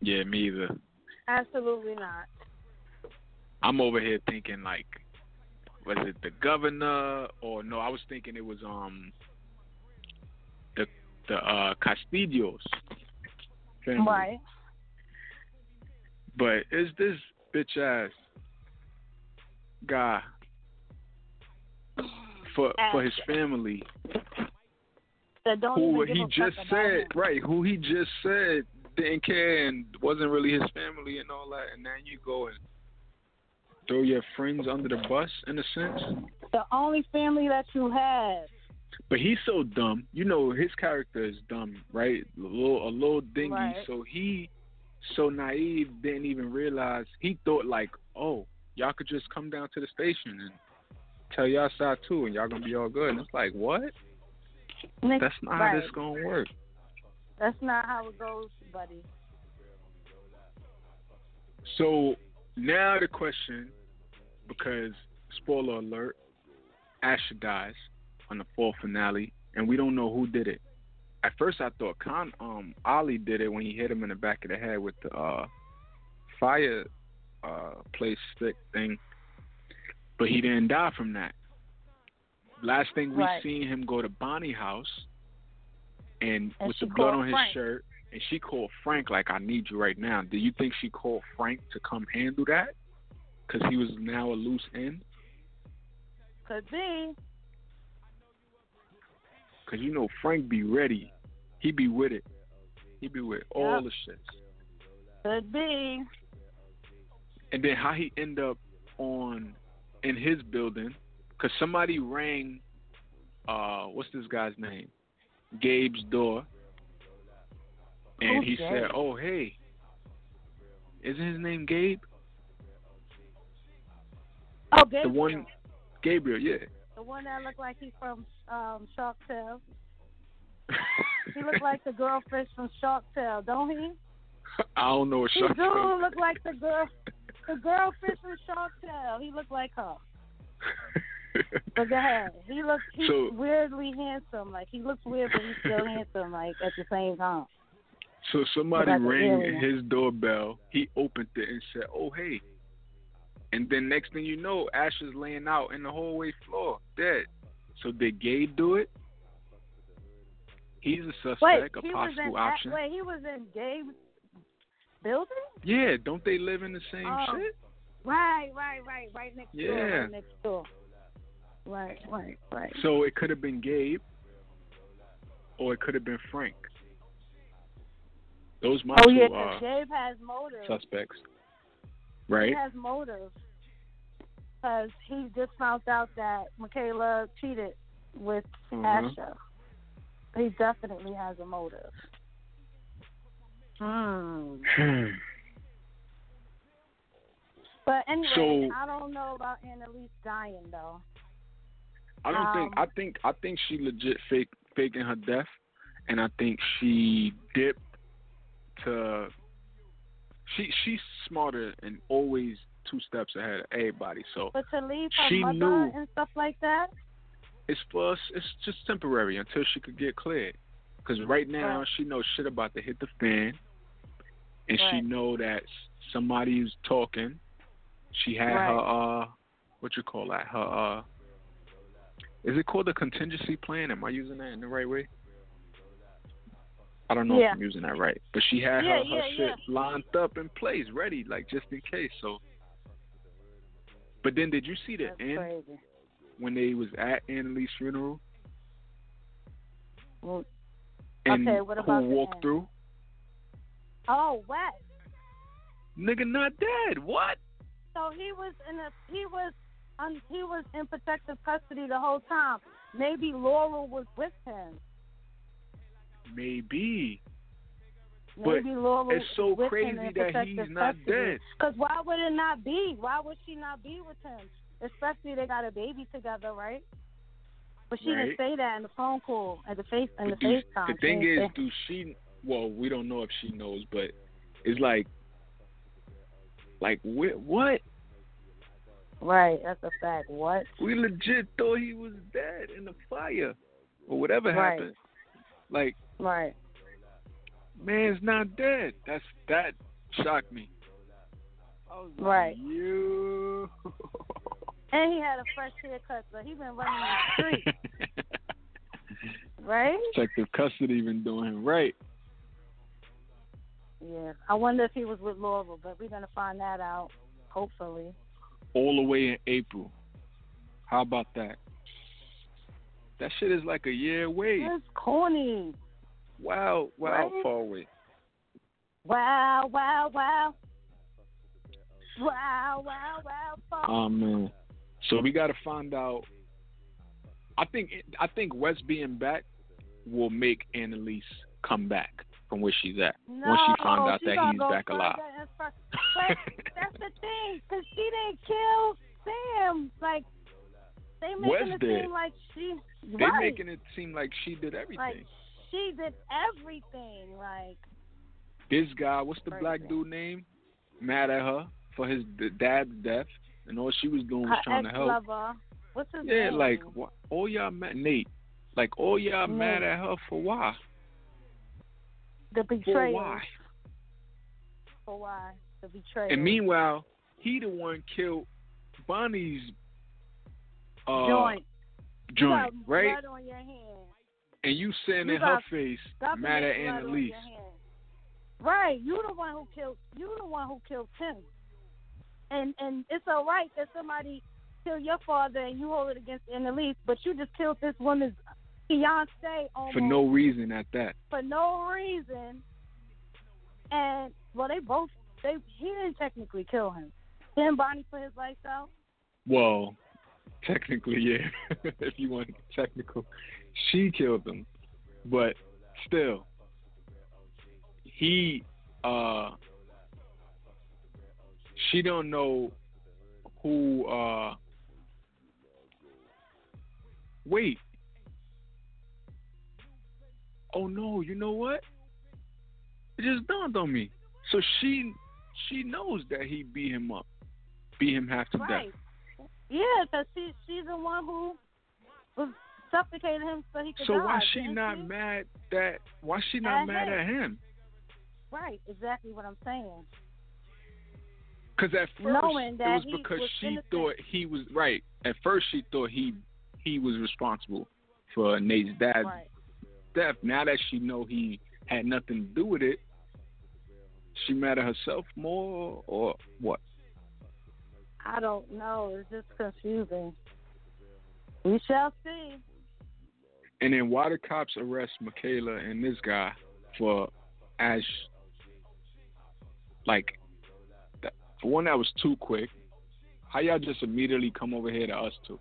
Yeah, me either.
Absolutely not.
I'm over here thinking like, was it the governor or no? I was thinking it was um the the uh Castillos family.
Right.
But is this bitch ass guy for for his family. Who he just said right who he just said didn't care and wasn't really his family and all that and then you go and throw your friends under the bus in a sense?
The only family that you have.
but he's so dumb. You know his character is dumb right? A little a little dingy.
Right.
so he so naive didn't even realize. He thought like oh y'all could just come down to the station and tell y'all side too and y'all gonna be all good and it's like what
Nick,
that's not
right.
how this gonna work
That's not how it goes, buddy.
So now the question, because spoiler alert, Asher dies on the fall finale, and we don't know who did it. At first, I thought Con um, Ali did it when he hit him in the back of the head with the uh, fire uh, place stick thing, but he didn't die from that. Last thing we
Right.
seen him go to Bonnie house, and,
And
with the blood on his
Frank.
shirt, and she called Frank like, "I need you right now." Do you think she called Frank to come handle that? Because he was now a loose end.
Could be.
Because you know Frank be ready. He be with it. He be with all
Yep.
the shits.
Could be.
And then how he end up on in his building? Because somebody rang. Uh, what's this guy's name? Gabe's door. And he said, "Oh hey, isn't his name Gabe?
Oh,
The one, Gabriel, yeah."
The one that looked like he's from um, Shark Tale. He looked like the girl fish from Shark Tale, don't he?
I don't know what
He
Shark
do
Tale
look like the girl, the girl fish from Shark Tale. He looked like her. But go ahead. He looks he's
So-
weirdly handsome. Like he looks weird, but he's still handsome. Like at the same time.
So somebody rang his doorbell. He opened it and said, "Oh hey," and then next thing you know, Ash is laying out in the hallway floor, dead. So did Gabe do it? He's a suspect,
Wait,
a
was
possible
in
option.
wait, he was in Gabe's building.
Yeah, don't they live in the same
Oh.
shit?
Right, right, right, right next door.
Yeah.
Right next door. Right, right, right.
So it could have been Gabe, or it could have been Frank. Those my
Oh
two
yeah,
uh,
'cause Gabe has motive.
suspects, right?
He has motive because he just found out that Michaela cheated with
Mhm.
Asher. He definitely has a motive. Hmm. But anyway,
So-
I don't know about Annalise dying though.
I don't think.
Um,
I think. I think she legit fake faking her death, and I think she dipped to. She she's smarter and always two steps ahead of everybody. So
But to leave her
She
mother
knew.
and stuff like that.
it's for us. It's just temporary until she could get cleared. Because right now
Right.
she knows shit about to hit the fan, and she know that somebody's talking. She had her uh, what you call that? Her uh, is it called a contingency plan? Am I using that in the right way? I don't know
Yeah.
if I'm using that right, but she had
Yeah,
her, her
yeah,
shit lined up in place, ready, like just in case. So, but then did you see the
That's
end
crazy.
when they was at Annalise's funeral?
Well,
And
Okay, what
who
about the
walked
end?
through?
Oh, Wes.
Nigga not dead. What?
So he was in a he was un, he was in protective custody the whole time. Maybe Laurel was with him.
Maybe. But
Maybe Laurel
it's so crazy that he's not
custody.
dead.
Because why would it not be? Why would she not be with him? Especially they got a baby together, right? But she
Right.
didn't say that in the phone call, at the face, in the
But do-
FaceTime.
the thing is, do she? Well, we don't know if she knows, but it's like, like wh- what?
Right, that's a fact. What?
We legit thought he was dead in the fire or whatever
Right.
happened. Like,
Right.
man's not dead. That's that shocked me. Was like,
Right.
You.
And he had a fresh haircut, so he been running the street, right?
Detective custody been doing him right.
Yeah. I wonder if he was with Laurel, but we're gonna find that out. Hopefully.
all the way in April. How about that? That shit is like a year away.
That's corny.
Wow, wow,
Right?
far away.
Wow, wow, wow. Wow, wow, wow. Fuck.
Oh man. So we got to find out. I think I think Wes being back will make Annalise come back from where she's at
no,
once she found out that he's back alive.
But that's the thing, because she didn't kill Sam. Like, they making
Wes
it
did.
seem like she.
They
right.
making it seem like she did everything.
Like, she did everything. Like,
this guy, what's the
Crazy.
black dude name? Mad at her for his dad's death, and all she was doing was
her
trying to help.
lover. What's his
Yeah,
name?
like all y'all mad Nate. Like all y'all
Nate.
mad at her for why?
The
For
betrayal.
why?
For why? The betrayal.
And meanwhile, he the one killed Bonnie's uh
joint.
Joint, right?
Blood on your hand.
And you saying
You
in her face, mad at Annalise.
Right, you the one who killed. You the one who killed Tim. And and it's all right that somebody kill your father and you hold it against Annalise, but you just killed this woman's almost
For no reason at that.
for no reason. And well, they both they he didn't technically kill him. Then Bonnie put his lights out.
Well, technically, yeah. if you want technical, she killed him, but still, he, uh, she don't know who. uh Wait. Oh no! You know what? It just dawned on me. So she, she knows that he beat him up, beat him half to death.
Yeah, because she she's the one who was suffocating him so he could die.
So
die.
why she
didn't she?
mad that? Why she not
At
mad
him.
at him?
Right, exactly what I'm saying.
Because at first
Knowing
it was because
was
she
innocent.
thought he was right. At first she thought he he was responsible for Nate's dad's
Right.
Death. Now that she know he had nothing to do with it, she mad at herself more or what?
I don't know. It's just confusing. We shall see.
And then why the cops arrest Michaela and this guy for Ash? Like, that, for one, that was too quick. How y'all just immediately come over here to us two?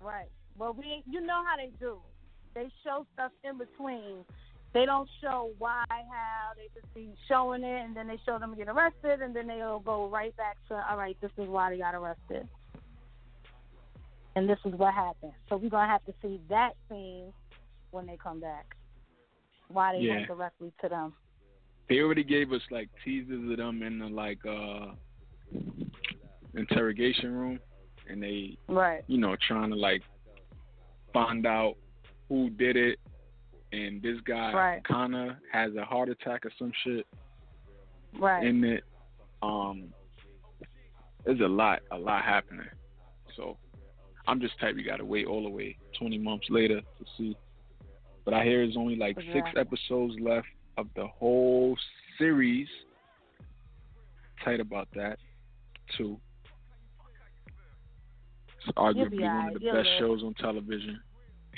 Right. Well, we you know how they do. They show stuff in between. They don't show why, how. They just be showing it, and then they show them get arrested, and then they'll go right back to, all right, this is why they got arrested, and this is what happened. So we're gonna have to see that scene when they come back. Why they
Yeah.
went directly to them.
They already gave us like teasers of them in the like uh interrogation room, and they
Right.
you know, trying to like find out who did it. And this guy
Right.
kinda has a heart attack or some shit
Right.
in it. Um there's a lot, a lot happening. So I'm just type you gotta wait all the way twenty months later to see. But I hear there's only like six episodes left of the whole series. Tight about that too. It's arguably one of the best shows on television,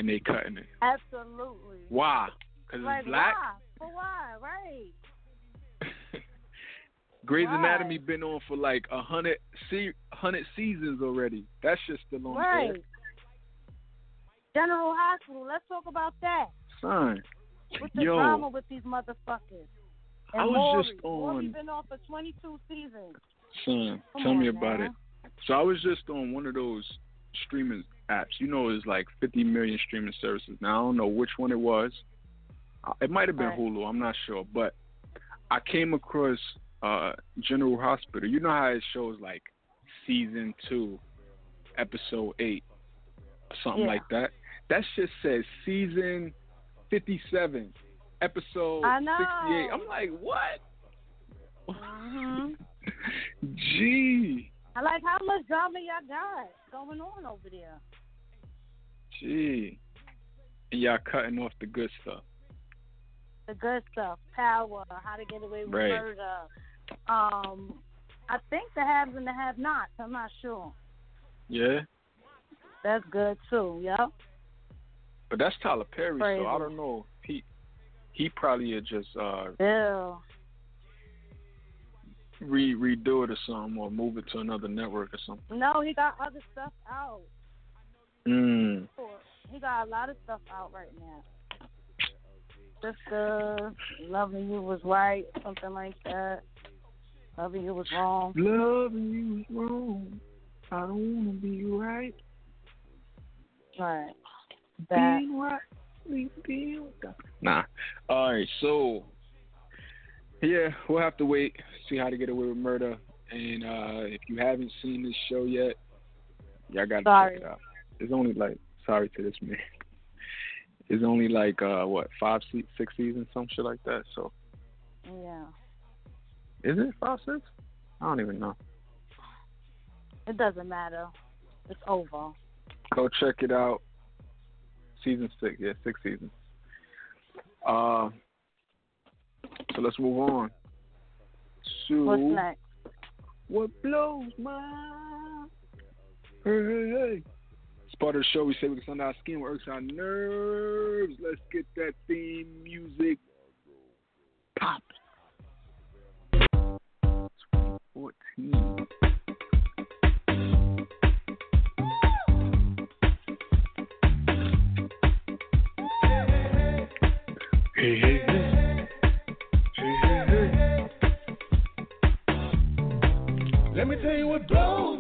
and they cutting it.
Absolutely.
Why? Because
Like
it's black.
why? For why? Right.
Grey's
Why?
Anatomy been on for like a hundred se- hundred seasons already. That shit's still on
Right.
air.
General Hospital. Let's talk about that.
Son,
What's the
yo,
drama with these motherfuckers? And
I was just on.
been on for 22 seasons.
Son,
Come
tell me about
now.
it. So I was just on one of those streaming apps. You know, there's like 50 million streaming services. Now I don't know which one it was. Uh, It might have been
Right.
Hulu. I'm not sure, but I came across uh, General Hospital. You know how it shows like season two, episode eight, something
Yeah.
like that. That shit says season fifty-seven, episode
I know.
sixty-eight. I'm like, what?
Mhm.
Gee,
I like how much drama y'all got going on over there.
Gee, and y'all cutting off the good stuff.
The good stuff, power, how to get away with
Right.
murder. Um, I think the haves and the have-nots. I'm not sure.
Yeah,
That's good too. Yep.
but that's Tyler Perry,
Crazy.
so I don't know. He he probably just uh
Bill.
re redo it or something, or move it to another network or something.
No, he got other stuff out.
Mm.
He got a lot of stuff out right now. Sister, loving you was right, something like that. Loving you was wrong.
Loving you was wrong. I don't wanna be right.
Right. That.
Being right, we be Nah. All right. So, yeah, we'll have to wait, see how to get away with murder. And uh if you haven't seen this show yet, y'all got to
Sorry.
check it out. It's only like sorry to this man. It's only like uh what five, six seasons, some shit like that. So,
Yeah.
is it five, six? I don't even know.
It doesn't matter. It's over.
Go check it out. Season six, yeah, six seasons. Uh, so let's move on. To
What's next?
What blows my hey, hey, hey. Part of the show. We say we can send our skin, works our nerves. Let's get that theme music pop. 14. Hey, hey, hey. Hey, hey, hey.
Let me tell you what blows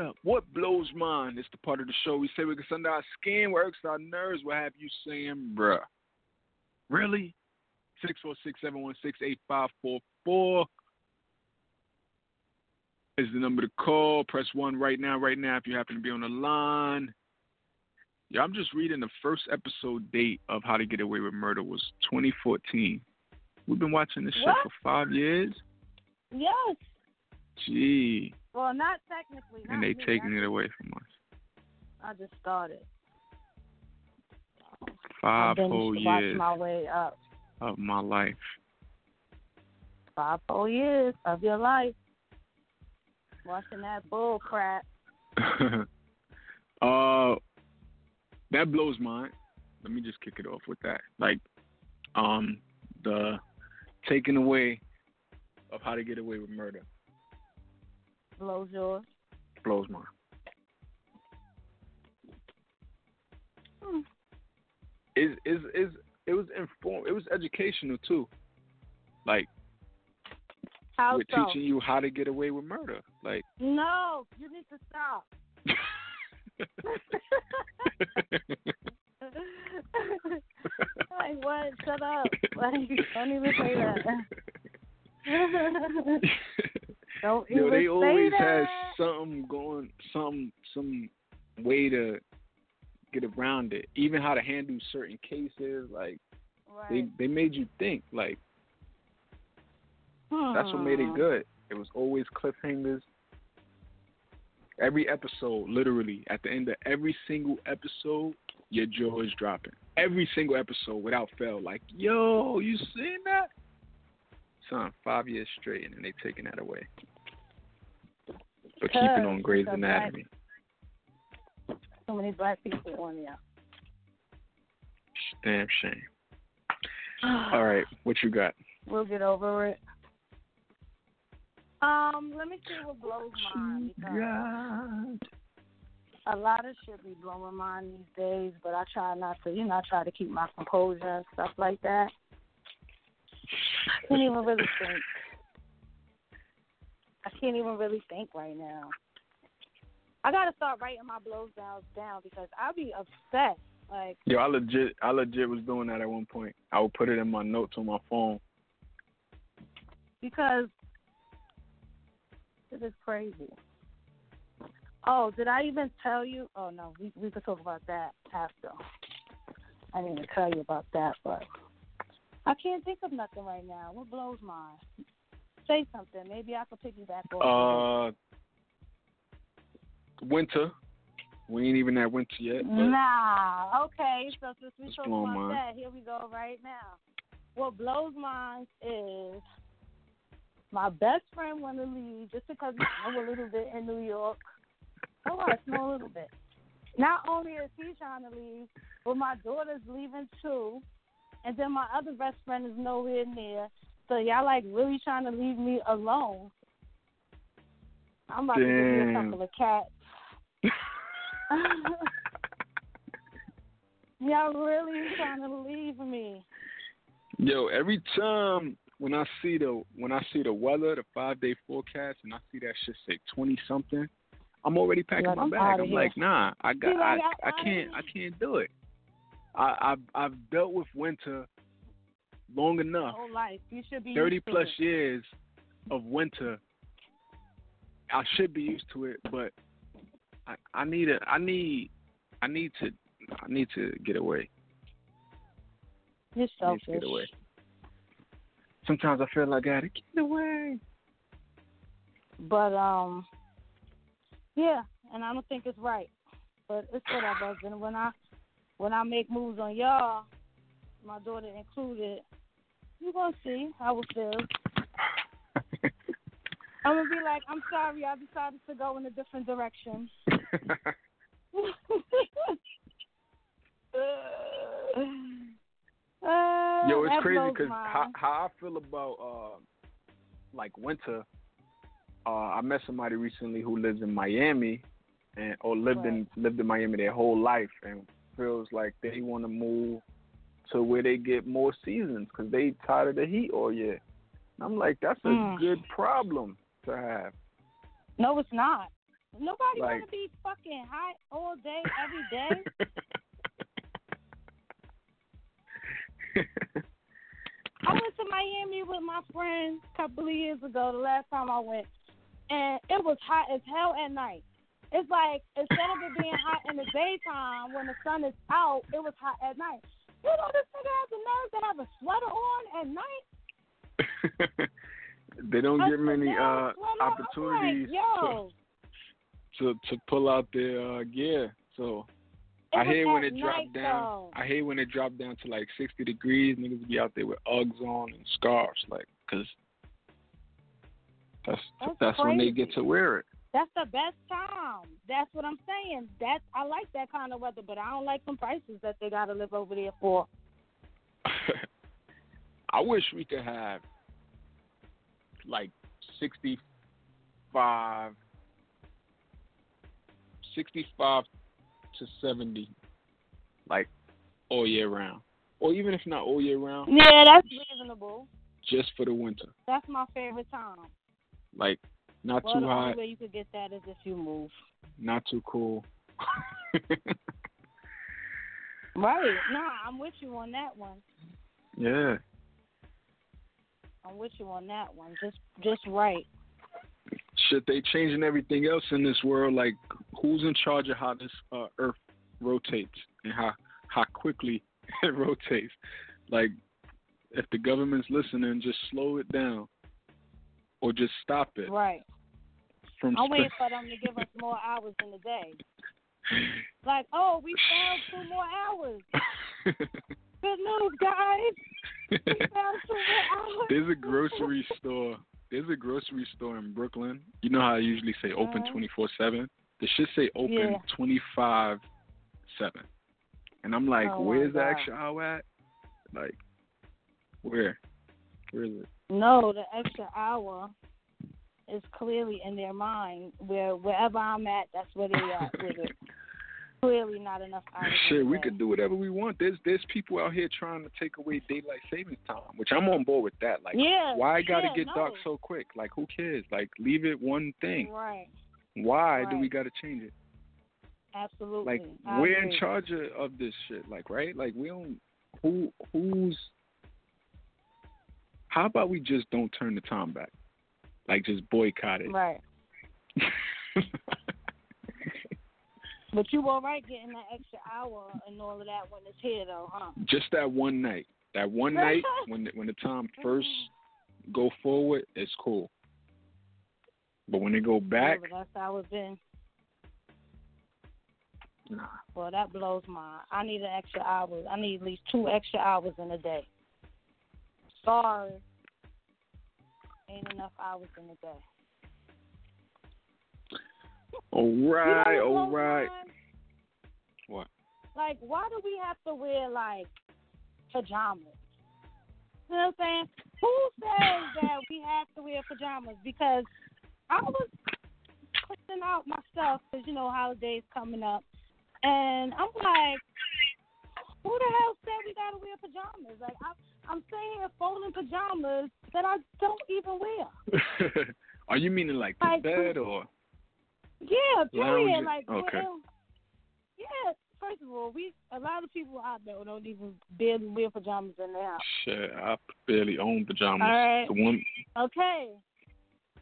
Up. What blows mine? It's the part of the show we say we can send our skin, works our nerves. What have you saying, bruh? Really? 646-716-8544 is the number to call. Press 1 right now, right now, if you happen to be on the line. Yeah, I'm just reading the first episode date of How to Get Away with Murder was 2014. We've been watching this shit
What?
for five years.
Yes.
Gee.
Well, not technically.
And they
me.
taking
I,
it away from us.
I just started.
Five
I've
whole years
my way up.
of my life.
Five whole years of your life. Watching that bull crap.
uh, that blows mine. Let me just kick it off with that. Like, um, the taking away of how to get away with murder
Blows yours.
blows mine.
Hmm.
Is is is it was inform it was educational too. Like
How
we're
so?
teaching you how to get away with murder. Like
No, you need to stop. like what? Shut up. Like don't even say that. don't
Yo, they always
that.
has something going, some some way to get around it. Even how to handle certain cases, like
right.
they they made you think. Like that's what made it good. It was always cliffhangers. Every episode, literally, at the end of every single episode, your jaw is dropping. Every single episode, without fail. Like, yo, you seen that? Son, five years straight, and then they taking that away. But keeping on Grey's
it's a black-
Anatomy.
So many black people on there.
Damn shame. All right, what you got?
We'll get over it. Um, let me see what blows mine because a lot of shit be blowing mine these days, but I try not to, you know, I try to keep my composure and stuff like that. I can't even really think. I can't even really think right now. I gotta start writing my blows down down because I'll be upset. Like
Yo, I legit, I legit was doing that at one point. I would put it in my notes on my phone.
because this is crazy. Oh, did I even tell you? Oh no, we we could talk about that after. I didn't even tell you about that, but I can't think of nothing right now. What blows mine? Say something. Maybe I could piggyback off. it.
Uh, winter. We ain't even at winter yet.
Nah. Okay. So since we
It's
talk about
mine.
that, here we go right now. What blows mine is my best friend want to leave just because we know a little bit in New York. Oh, I know a little bit. Not only is he trying to leave, but my daughter's leaving too, and then my other best friend is nowhere near. So y'all like really trying to leave me alone. I'm about to give you a couple of cats. Y'all really trying to leave me.
Yo, every time when I see the when I see the weather, the five day forecast, and I see that shit say twenty something, I'm already packing
Like,
my
I'm
bag. I'm
here.
like, nah, I got,
like,
I, I
I'm
can't, I can't do it. I, I've I've dealt with winter long enough,
Whole life. You should be
thirty plus
it.
years of winter. I should be used to it, but I, I need a, I need, I need to, I need to get away.
You're
I need
selfish.
to get away. Sometimes I feel like I gotta get away.
But um, yeah, and I don't think it's right. But it's whatever. And when I when I make moves on y'all, my daughter included, you gonna see how it feels. I'm gonna be like, I'm sorry, I decided to go in a different direction. Uh,
Yo, it's crazy because how, how I feel about uh, like winter. Uh, I met somebody recently who lives in Miami, and or lived in lived in Miami their whole life, and feels like they want to move to where they get more seasons because they tired of the heat all year. And I'm like, that's a
Mm.
good problem to have.
No, it's not. Nobody
Like-
want to be fucking hot all day, every day. I went to Miami with my friends a couple of years ago, the last time I went, and it was hot as hell at night. It's like instead of it being hot in the daytime when the sun is out, it was hot at night. You know this nigga has the nerve to have a sweater on at night.
they don't
A
get many uh, opportunities
Like,
to, to to pull out their uh, gear. So
it
I hate when it drop
night,
down.
though.
I hate when it drop down to like 60 degrees. Niggas be out there with Uggs on and scarves, like, cause that's
That's
that's, when they get to wear it.
That's the best time. That's what I'm saying. That's I like that kind of weather, but I don't like some prices that they gotta live over there for.
I wish we could have like 65, 65 to 70, like all year round, or even if not all year round,
Yeah, that's reasonable.
just for the winter.
That's my favorite time.
Like not
Well,
too
the
hot,
only way you could get that is if you move.
not too cool.
Right. Nah, I'm with you on that one.
yeah.
I'm with you on that one. Just just right.
Shit, they changing everything else in this world. Like, who's in charge of how this uh, Earth rotates and how how quickly it rotates? Like, if the government's listening, just slow it down, or just stop it
Right.
From.
I'm waiting for them to give us more hours in the day. Like, oh, we found two more hours. Good news, guys. We found two more hours.
There's a grocery store. There's a grocery store in Brooklyn. You know how I usually say open
Uh-huh.
twenty four seven. They should say open
Yeah.
twenty five seven. And I'm like,
Oh,
where's the extra hour at? Like, where? Where is it?
No, the extra hour is clearly in their mind. Where wherever I'm at, that's where they are with it. clearly not enough hours. in
Shit,
the
we could do whatever we want. There's there's people out here trying to take away daylight savings time, which I'm on board with that. Like,
yeah,
why gotta get
no.
dark so quick? Like, who cares? Like, leave it one thing.
Right,
Why do we gotta change it?
absolutely.
Like,
I
we're
agree.
in charge of, of this shit. Like, right? Like, we don't. Who who's? How about we just don't turn the time back? Like, just boycott it.
Right, but you all right getting that extra hour and all of that when it's here, though, huh?
just that one night. That one night when the, when the time first mm-hmm. go forward, it's cool. But when they go back,
Yeah, that's how it's been.
nah.
Well, that blows my. I need an extra hour. I need at least two extra hours in a day. Sorry, ain't enough hours in a day.
All right,
you know
right,
what
all
blows
right.
mine?
What?
Like, why do we have to wear like pajamas? You know what I'm saying? Who says that we have to wear pajamas? Because I was putting out my stuff because you know holidays coming up, and I'm like, who the hell said we gotta wear pajamas? Like, I'm, I'm sitting here folding pajamas that I don't even wear.
Are you meaning like the
Like,
bed or?
Yeah, period. Like,
Okay.
well, yeah. First of all, we a lot of people out there don't even barely wear pajamas in their house.
Shit, I barely own pajamas.
All right.
The one,
Okay.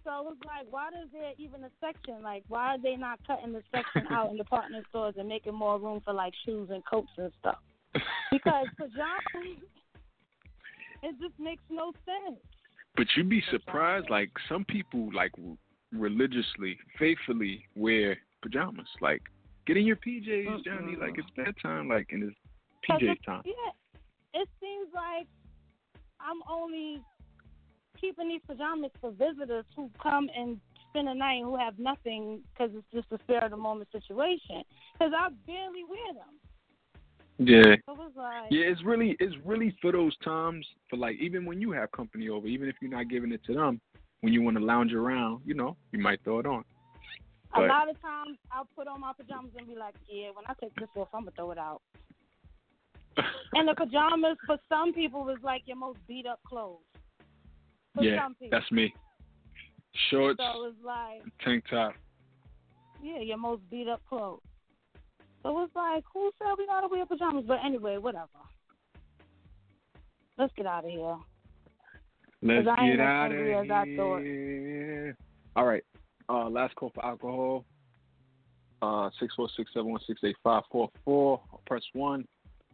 So it's like, why is there even a section? Like, why are they not cutting the section out in department stores and making more room for like shoes and coats and stuff? Because pajamas, it just makes no sense.
But you'd be surprised. Like some people, like religiously, faithfully wear pajamas. Like, get in your PJs, Johnny. Like it's bedtime. Like and it's PJ time.
Yeah, it seems like I'm only keeping these pajamas for visitors who come and spend a night who have nothing because it's just a spare of the moment situation. Because I barely wear them.
Yeah.
So it's like,
Yeah, it's really it's really for those times for like even when you have company over, even if you're not giving it to them, when you want to lounge around, you know, you might throw it on.
a lot of times I'll put on my pajamas and be like, yeah, when I take this off, I'm gonna throw it out. And the pajamas for some people is like your most beat up clothes. For
yeah, that's me. Shorts,
so it's like,
tank top.
yeah, your most beat up clothes. So it's like, who said we gotta wear pajamas? But anyway, whatever. Let's get out of here.
Let's
'Cause I ain't
get out of
angry as I
here. All right. Uh, last call for alcohol. Uh, six four six seven one six eight five four four. Press one.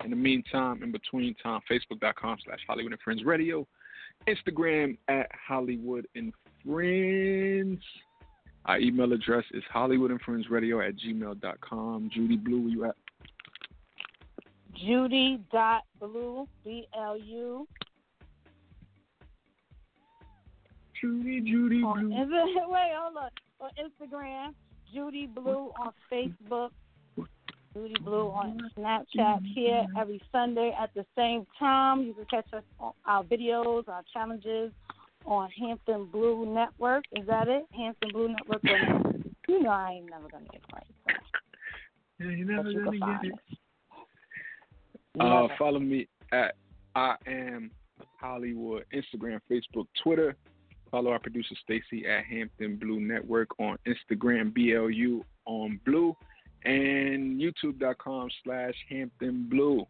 In the meantime, in between time, Facebook.com slash Holliewood and Friends Radio, Instagram at Holliewood and Friends. Our email address is Holliewood and Friends Radio at gmail.com. Judy Blu, where you at?
Judy dot blu B L U
Judy, Judy
on
Blue.
is it, wait, hold on. On Instagram, Judy Blu on Facebook, Judy Blu on Snapchat here every Sunday at the same time. You can catch us on our videos, our challenges on Hampton Blu Network. Is that it? Hampton Blu Network. Or- You know I ain't never gonna get it right. So.
Yeah, you
But
never
you
gonna get
find
it. Uh, follow me at I am Holliewood, Instagram, Facebook, Twitter. Follow our producer Stacy at Hampton Blu Network on Instagram, BLU on Blue, and YouTube.com slash Hampton Blu.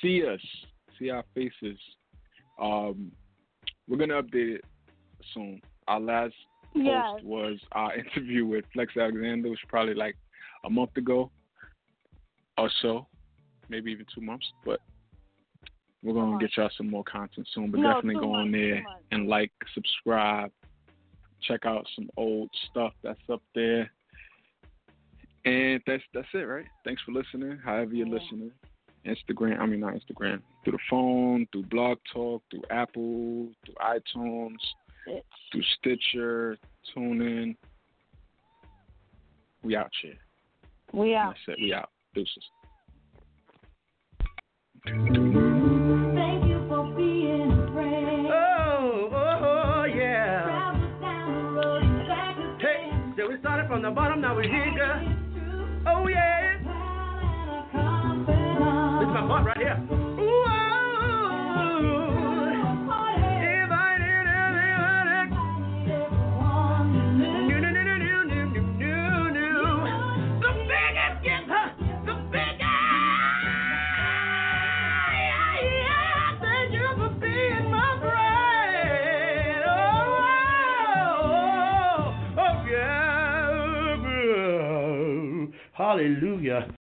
See us, see our faces. Um, we're gonna update it soon. Our last post
Yes.
was our interview with Flex Alexander, which was probably like a month ago or so, maybe even two months. But we're gonna get y'all some more content soon. But
No,
definitely go on
months, two
there and like, subscribe, check out some old stuff that's up there. And that's that's it, right? Thanks for listening. However you're
Yeah.
listening. Instagram, I mean not Instagram. Through the phone, through Blog Talk, through Apple, through iTunes,
Bitch.
through Stitcher, TuneIn. We out here.
We out.
That's it. We out. Deuces.
Thank you for being a friend.
Oh, oh, oh, yeah.
Travel down the road
Hey, so we started from the bottom, now we're here, girl.
Oh yeah. Come on, right here. Hallelujah.